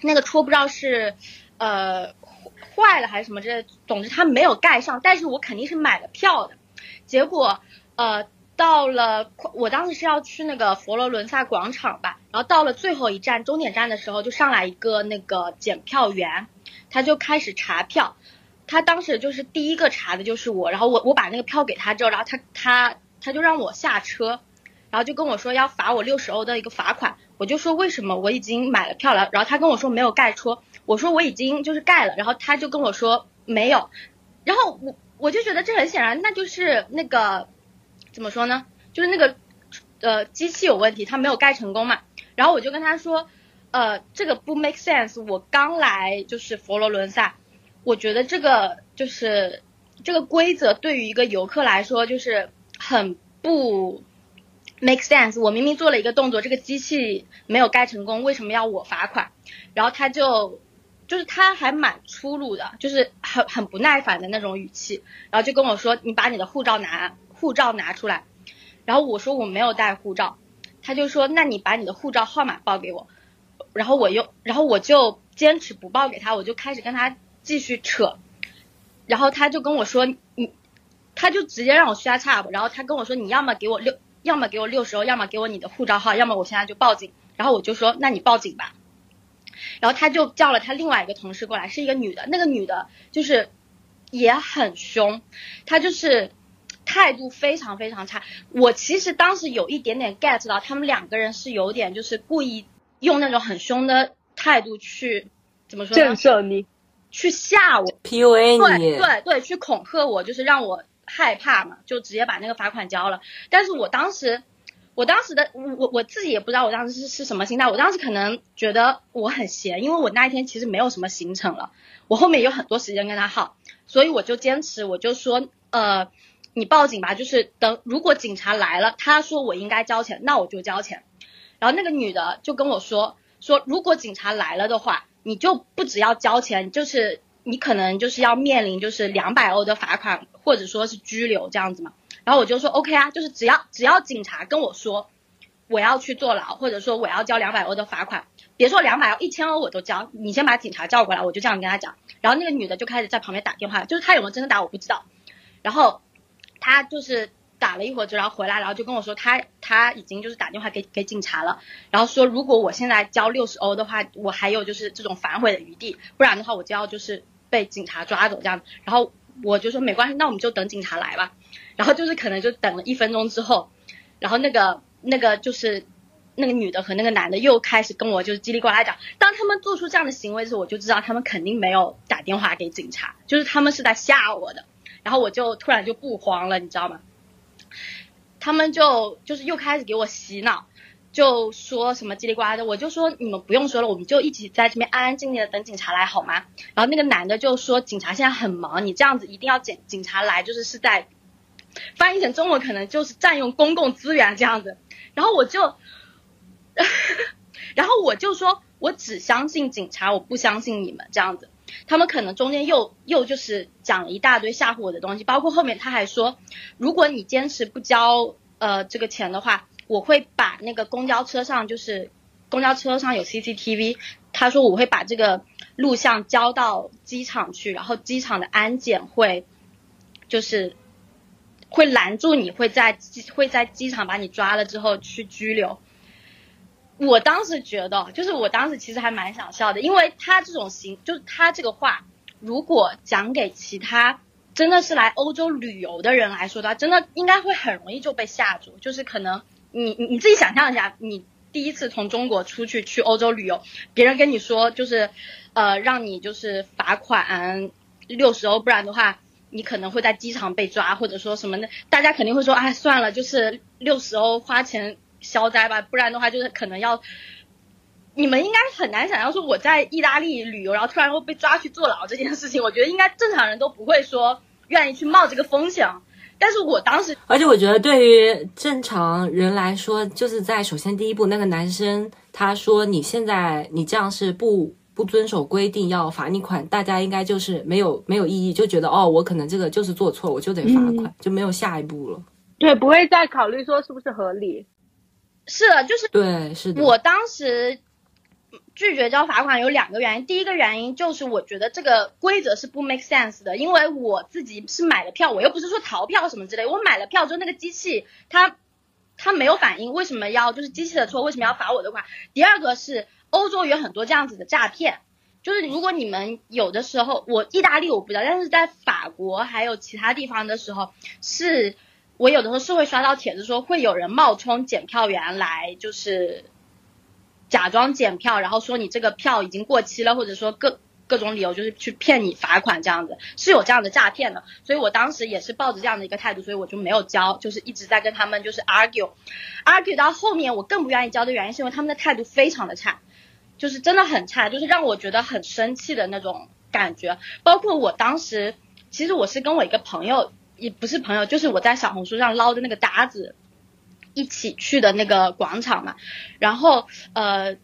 那个戳不知道是呃坏了还是什么之类，总之它没有盖上。但是我肯定是买了票的。结果呃到了，我当时是要去那个佛罗伦萨广场吧，然后到了最后一站终点站的时候，就上来一个那个检票员。他就开始查票，他当时就是第一个查的就是我，然后我我把那个票给他之后，然后他他他就让我下车，然后就跟我说要罚我六十欧的一个罚款，我就说为什么我已经买了票了，然后他跟我说没有盖戳，我说我已经就是盖了，然后他就跟我说没有，然后我我就觉得这很显然那就是那个怎么说呢，就是那个呃机器有问题，他没有盖成功嘛，然后我就跟他说。呃，这个不 make sense。我刚来就是佛罗伦萨，我觉得这个就是这个规则对于一个游客来说就是很不 make sense。我明明做了一个动作，这个机器没有盖成功，为什么要我罚款？然后他就就是他还蛮粗鲁的，就是很很不耐烦的那种语气，然后就跟我说：“你把你的护照拿护照拿出来。”然后我说我没有带护照，他就说：“那你把你的护照号码报给我。”然后我又，然后我就坚持不报给他，我就开始跟他继续扯，然后他就跟我说，你，他就直接让我瞎插，然后他跟我说，你要么给我六，要么给我六十欧，要么给我你的护照号，要么我现在就报警。然后我就说，那你报警吧。然后他就叫了他另外一个同事过来，是一个女的，那个女的就是也很凶，她就是态度非常非常差。我其实当时有一点点 get 到，他们两个人是有点就是故意。用那种很凶的态度去怎么说？震慑你，去吓我，PUA 你，对对对，去恐吓我，就是让我害怕嘛，就直接把那个罚款交了。但是我当时，我当时的我我自己也不知道我当时是是什么心态。我当时可能觉得我很闲，因为我那一天其实没有什么行程了，我后面有很多时间跟他耗，所以我就坚持，我就说，呃，你报警吧，就是等如果警察来了，他说我应该交钱，那我就交钱。然后那个女的就跟我说，说如果警察来了的话，你就不只要交钱，就是你可能就是要面临就是两百欧的罚款，或者说是拘留这样子嘛。然后我就说 OK 啊，就是只要只要警察跟我说我要去坐牢，或者说我要交两百欧的罚款，别说两百欧，一千欧我都交。你先把警察叫过来，我就这样跟他讲。然后那个女的就开始在旁边打电话，就是她有没有真的打我不知道。然后她就是打了一会儿之后，然后回来，然后就跟我说他他已经就是打电话给给警察了，然后说如果我现在交六十欧的话，我还有就是这种反悔的余地，不然的话我就要就是被警察抓走这样。然后我就说没关系，那我们就等警察来吧。然后就是可能就等了一分钟之后，然后那个那个就是那个女的和那个男的又开始跟我就是叽里呱啦讲。当他们做出这样的行为的时候，我就知道他们肯定没有打电话给警察，就是他们是在吓我的。然后我就突然就不慌了，你知道吗？他们就就是又开始给我洗脑，就说什么叽里呱啦的，我就说你们不用说了，我们就一起在这边安安静静的等警察来好吗？然后那个男的就说警察现在很忙，你这样子一定要警警察来，就是是在翻译成中文可能就是占用公共资源这样子。然后我就，然后我就说我只相信警察，我不相信你们这样子。他们可能中间又又就是讲了一大堆吓唬我的东西，包括后面他还说，如果你坚持不交呃这个钱的话，我会把那个公交车上就是公交车上有 CCTV，他说我会把这个录像交到机场去，然后机场的安检会就是会拦住你，会在会在机场把你抓了之后去拘留。我当时觉得，就是我当时其实还蛮想笑的，因为他这种行，就是他这个话，如果讲给其他真的是来欧洲旅游的人来说的话，真的应该会很容易就被吓住。就是可能你你你自己想象一下，你第一次从中国出去去欧洲旅游，别人跟你说就是呃让你就是罚款六十欧，不然的话你可能会在机场被抓，或者说什么的，大家肯定会说哎算了，就是六十欧花钱。消灾吧，不然的话就是可能要，你们应该很难想象说我在意大利旅游，然后突然会被抓去坐牢这件事情。我觉得应该正常人都不会说愿意去冒这个风险。但是我当时，而且我觉得对于正常人来说，就是在首先第一步，那个男生他说你现在你这样是不不遵守规定要罚你款，大家应该就是没有没有异议，就觉得哦，我可能这个就是做错，我就得罚款，就没有下一步了。对，不会再考虑说是不是合理。是的，就是对，是的。我当时拒绝交罚款有两个原因，第一个原因就是我觉得这个规则是不 make sense 的，因为我自己是买了票，我又不是说逃票什么之类，我买了票之后那个机器它它没有反应，为什么要就是机器的错，为什么要罚我的款？第二个是欧洲有很多这样子的诈骗，就是如果你们有的时候，我意大利我不知道，但是在法国还有其他地方的时候是。我有的时候是会刷到帖子说会有人冒充检票员来，就是假装检票，然后说你这个票已经过期了，或者说各各种理由就是去骗你罚款这样子，是有这样的诈骗的。所以我当时也是抱着这样的一个态度，所以我就没有交，就是一直在跟他们就是 argue，argue 到后面我更不愿意交的原因是因为他们的态度非常的差，就是真的很差，就是让我觉得很生气的那种感觉。包括我当时，其实我是跟我一个朋友。也不是朋友，就是我在小红书上捞的那个搭子，一起去的那个广场嘛。然后呃，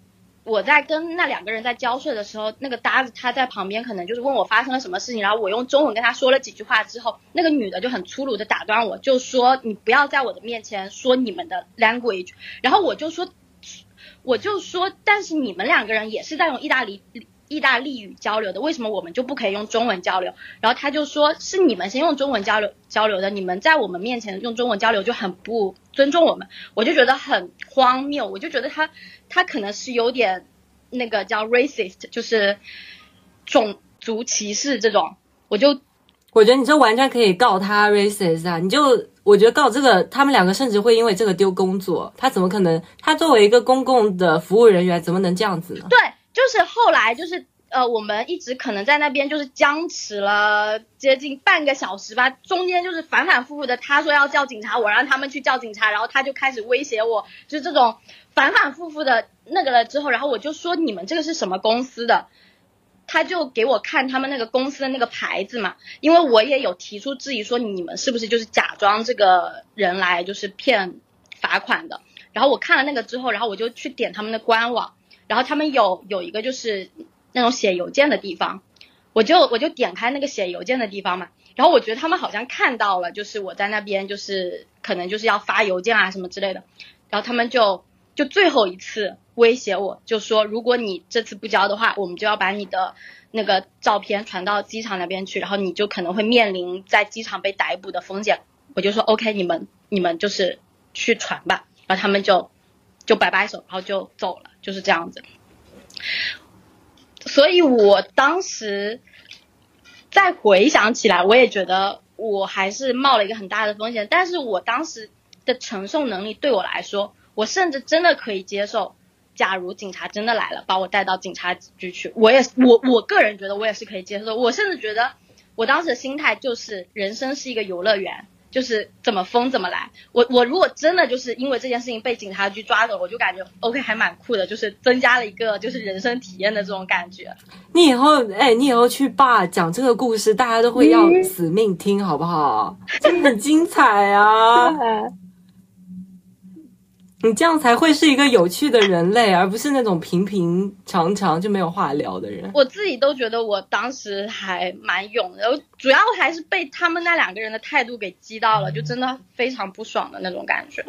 我在跟那两个人在交涉的时候，那个搭子他在旁边，可能就是问我发生了什么事情。然后我用中文跟他说了几句话之后，那个女的就很粗鲁的打断我，就说你不要在我的面前说你们的 language。然后我就说，我就说，但是你们两个人也是在用意大利。意大利语交流的，为什么我们就不可以用中文交流？然后他就说是你们先用中文交流交流的，你们在我们面前用中文交流就很不尊重我们，我就觉得很荒谬，我就觉得他他可能是有点那个叫 racist，就是种族歧视这种，我就我觉得你这完全可以告他 racist 啊，你就我觉得告这个他们两个甚至会因为这个丢工作，他怎么可能？他作为一个公共的服务人员，怎么能这样子呢？对。就是后来就是呃，我们一直可能在那边就是僵持了接近半个小时吧，中间就是反反复复的，他说要叫警察，我让他们去叫警察，然后他就开始威胁我，就是这种反反复复的那个了之后，然后我就说你们这个是什么公司的？他就给我看他们那个公司的那个牌子嘛，因为我也有提出质疑说你们是不是就是假装这个人来就是骗罚款的，然后我看了那个之后，然后我就去点他们的官网，然后他们有有一个就是。那种写邮件的地方，我就我就点开那个写邮件的地方嘛，然后我觉得他们好像看到了，就是我在那边就是可能就是要发邮件啊什么之类的，然后他们就就最后一次威胁我，就说如果你这次不交的话，我们就要把你的那个照片传到机场那边去，然后你就可能会面临在机场被逮捕的风险。我就说 OK，你们你们就是去传吧，然后他们就就摆摆手，然后就走了，就是这样子。所以我当时再回想起来，我也觉得我还是冒了一个很大的风险。但是我当时的承受能力对我来说，我甚至真的可以接受。假如警察真的来了，把我带到警察局去，我也我我个人觉得我也是可以接受。我甚至觉得我当时的心态就是，人生是一个游乐园。就是怎么疯怎么来，我我如果真的就是因为这件事情被警察局抓走，我就感觉 OK 还蛮酷的，就是增加了一个就是人生体验的这种感觉。你以后哎，你以后去爸讲这个故事，大家都会要死命听，好不好？真的很精彩啊！你这样才会是一个有趣的人类，而不是那种平平常常就没有话聊的人。我自己都觉得我当时还蛮勇的，主要还是被他们那两个人的态度给激到了，就真的非常不爽的那种感觉。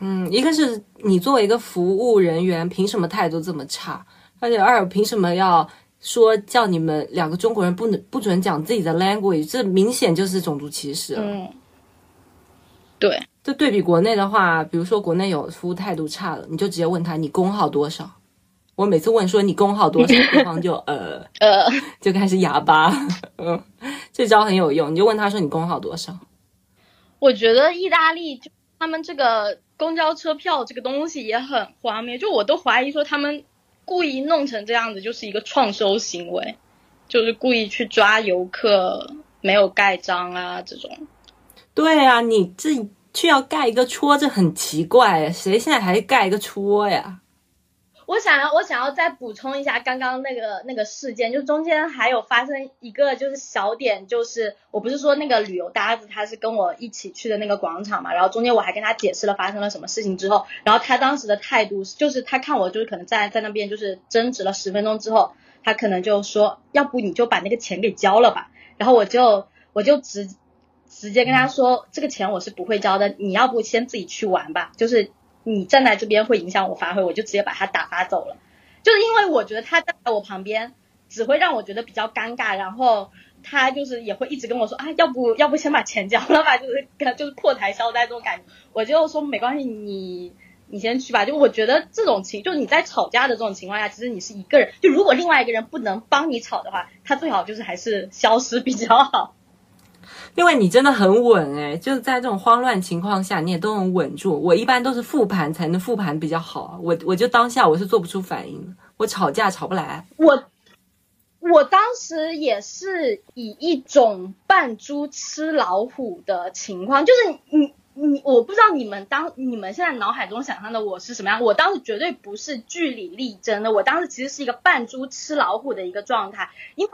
嗯，一个是你作为一个服务人员，凭什么态度这么差？而且二，凭什么要说叫你们两个中国人不能不准讲自己的 language？这明显就是种族歧视了。嗯，对。就对比国内的话，比如说国内有服务态度差的，你就直接问他你工号多少。我每次问说你工号多少，对方就呃呃就开始哑巴。嗯，这招很有用，你就问他说你工号多少。我觉得意大利就他们这个公交车票这个东西也很荒谬，就我都怀疑说他们故意弄成这样子，就是一个创收行为，就是故意去抓游客没有盖章啊这种。对啊，你这。却要盖一个戳，这很奇怪，谁现在还盖一个戳呀？我想要，我想要再补充一下刚刚那个那个事件，就中间还有发生一个就是小点，就是我不是说那个旅游搭子他是跟我一起去的那个广场嘛，然后中间我还跟他解释了发生了什么事情之后，然后他当时的态度就是他看我就是可能在在那边就是争执了十分钟之后，他可能就说要不你就把那个钱给交了吧，然后我就我就直。直接跟他说这个钱我是不会交的，你要不先自己去玩吧。就是你站在这边会影响我发挥，我就直接把他打发走了。就是因为我觉得他站在我旁边只会让我觉得比较尴尬，然后他就是也会一直跟我说啊，要不要不先把钱交了吧，就是就是破财消灾这种感觉。我就说没关系，你你先去吧。就我觉得这种情，就你在吵架的这种情况下，其实你是一个人。就如果另外一个人不能帮你吵的话，他最好就是还是消失比较好。因为你真的很稳哎，就是在这种慌乱情况下，你也都能稳住。我一般都是复盘才能复盘比较好，我我就当下我是做不出反应，我吵架吵不来。我我当时也是以一种扮猪吃老虎的情况，就是你你我不知道你们当你们现在脑海中想象的我是什么样，我当时绝对不是据理力争的，我当时其实是一个扮猪吃老虎的一个状态，因为。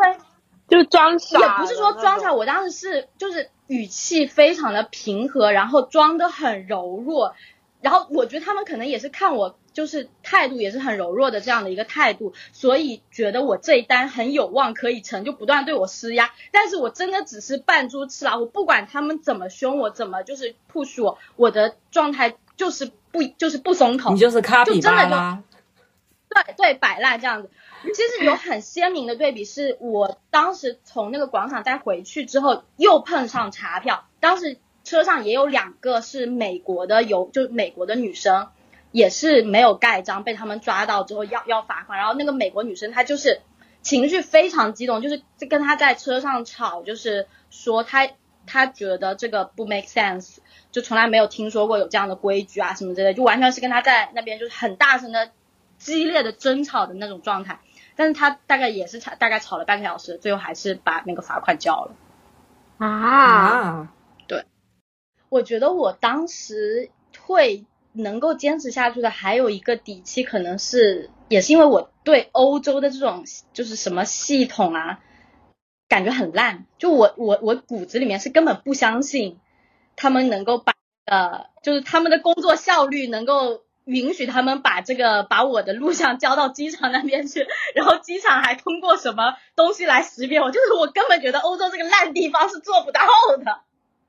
就装傻，也不是说装傻，我当时是就是语气非常的平和，然后装的很柔弱，然后我觉得他们可能也是看我就是态度也是很柔弱的这样的一个态度，所以觉得我这一单很有望可以成就，不断对我施压。但是我真的只是扮猪吃老虎，不管他们怎么凶我，怎么就是 push 我，我的状态就是不就是不松口，你就是卡比巴拉，对对摆烂这样子。其实有很鲜明的对比，是我当时从那个广场再回去之后，又碰上查票。当时车上也有两个是美国的，有就是美国的女生，也是没有盖章，被他们抓到之后要要罚款。然后那个美国女生她就是情绪非常激动，就是跟她在车上吵，就是说她他觉得这个不 make sense，就从来没有听说过有这样的规矩啊什么之类，就完全是跟他在那边就是很大声的激烈的争吵的那种状态。但是他大概也是吵，大概吵了半个小时，最后还是把那个罚款交了。啊，对，我觉得我当时会能够坚持下去的，还有一个底气，可能是也是因为我对欧洲的这种就是什么系统啊，感觉很烂。就我我我骨子里面是根本不相信他们能够把呃，就是他们的工作效率能够允许他们把这个把我的录像交到机场那边去，然后机场还通过什么东西来识别我，就是我根本觉得欧洲这个烂地方是做不到的。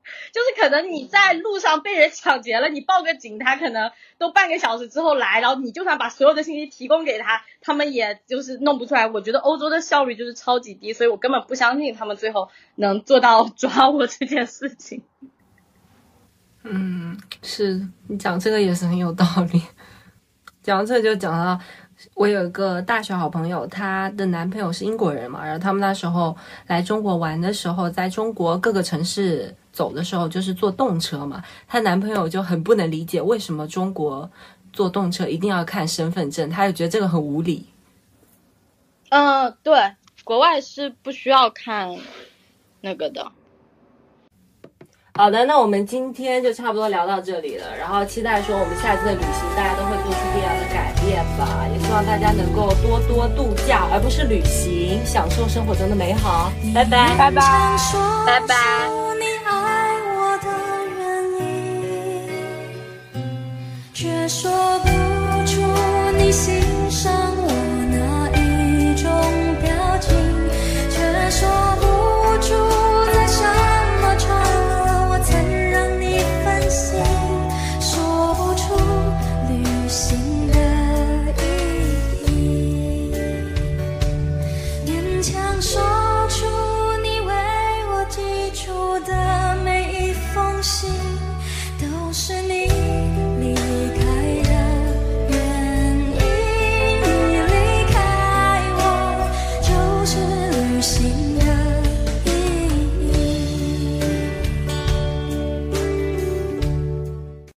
就是可能你在路上被人抢劫了，你报个警，他可能都半个小时之后来，然后你就算把所有的信息提供给他，他们也就是弄不出来。我觉得欧洲的效率就是超级低，所以我根本不相信他们最后能做到抓我这件事情。嗯，是你讲这个也是很有道理。讲到这就讲到，我有一个大学好朋友，她的男朋友是英国人嘛，然后他们那时候来中国玩的时候，在中国各个城市走的时候，就是坐动车嘛，她男朋友就很不能理解为什么中国坐动车一定要看身份证，他就觉得这个很无理。嗯，对，国外是不需要看那个的。好的，那我们今天就差不多聊到这里了，然后期待说我们下次的旅行大家都会做出不一样的改变吧，也希望大家能够多多度假，而不是旅行，享受生活中的美好。拜拜拜拜拜拜。却说不出你欣赏我。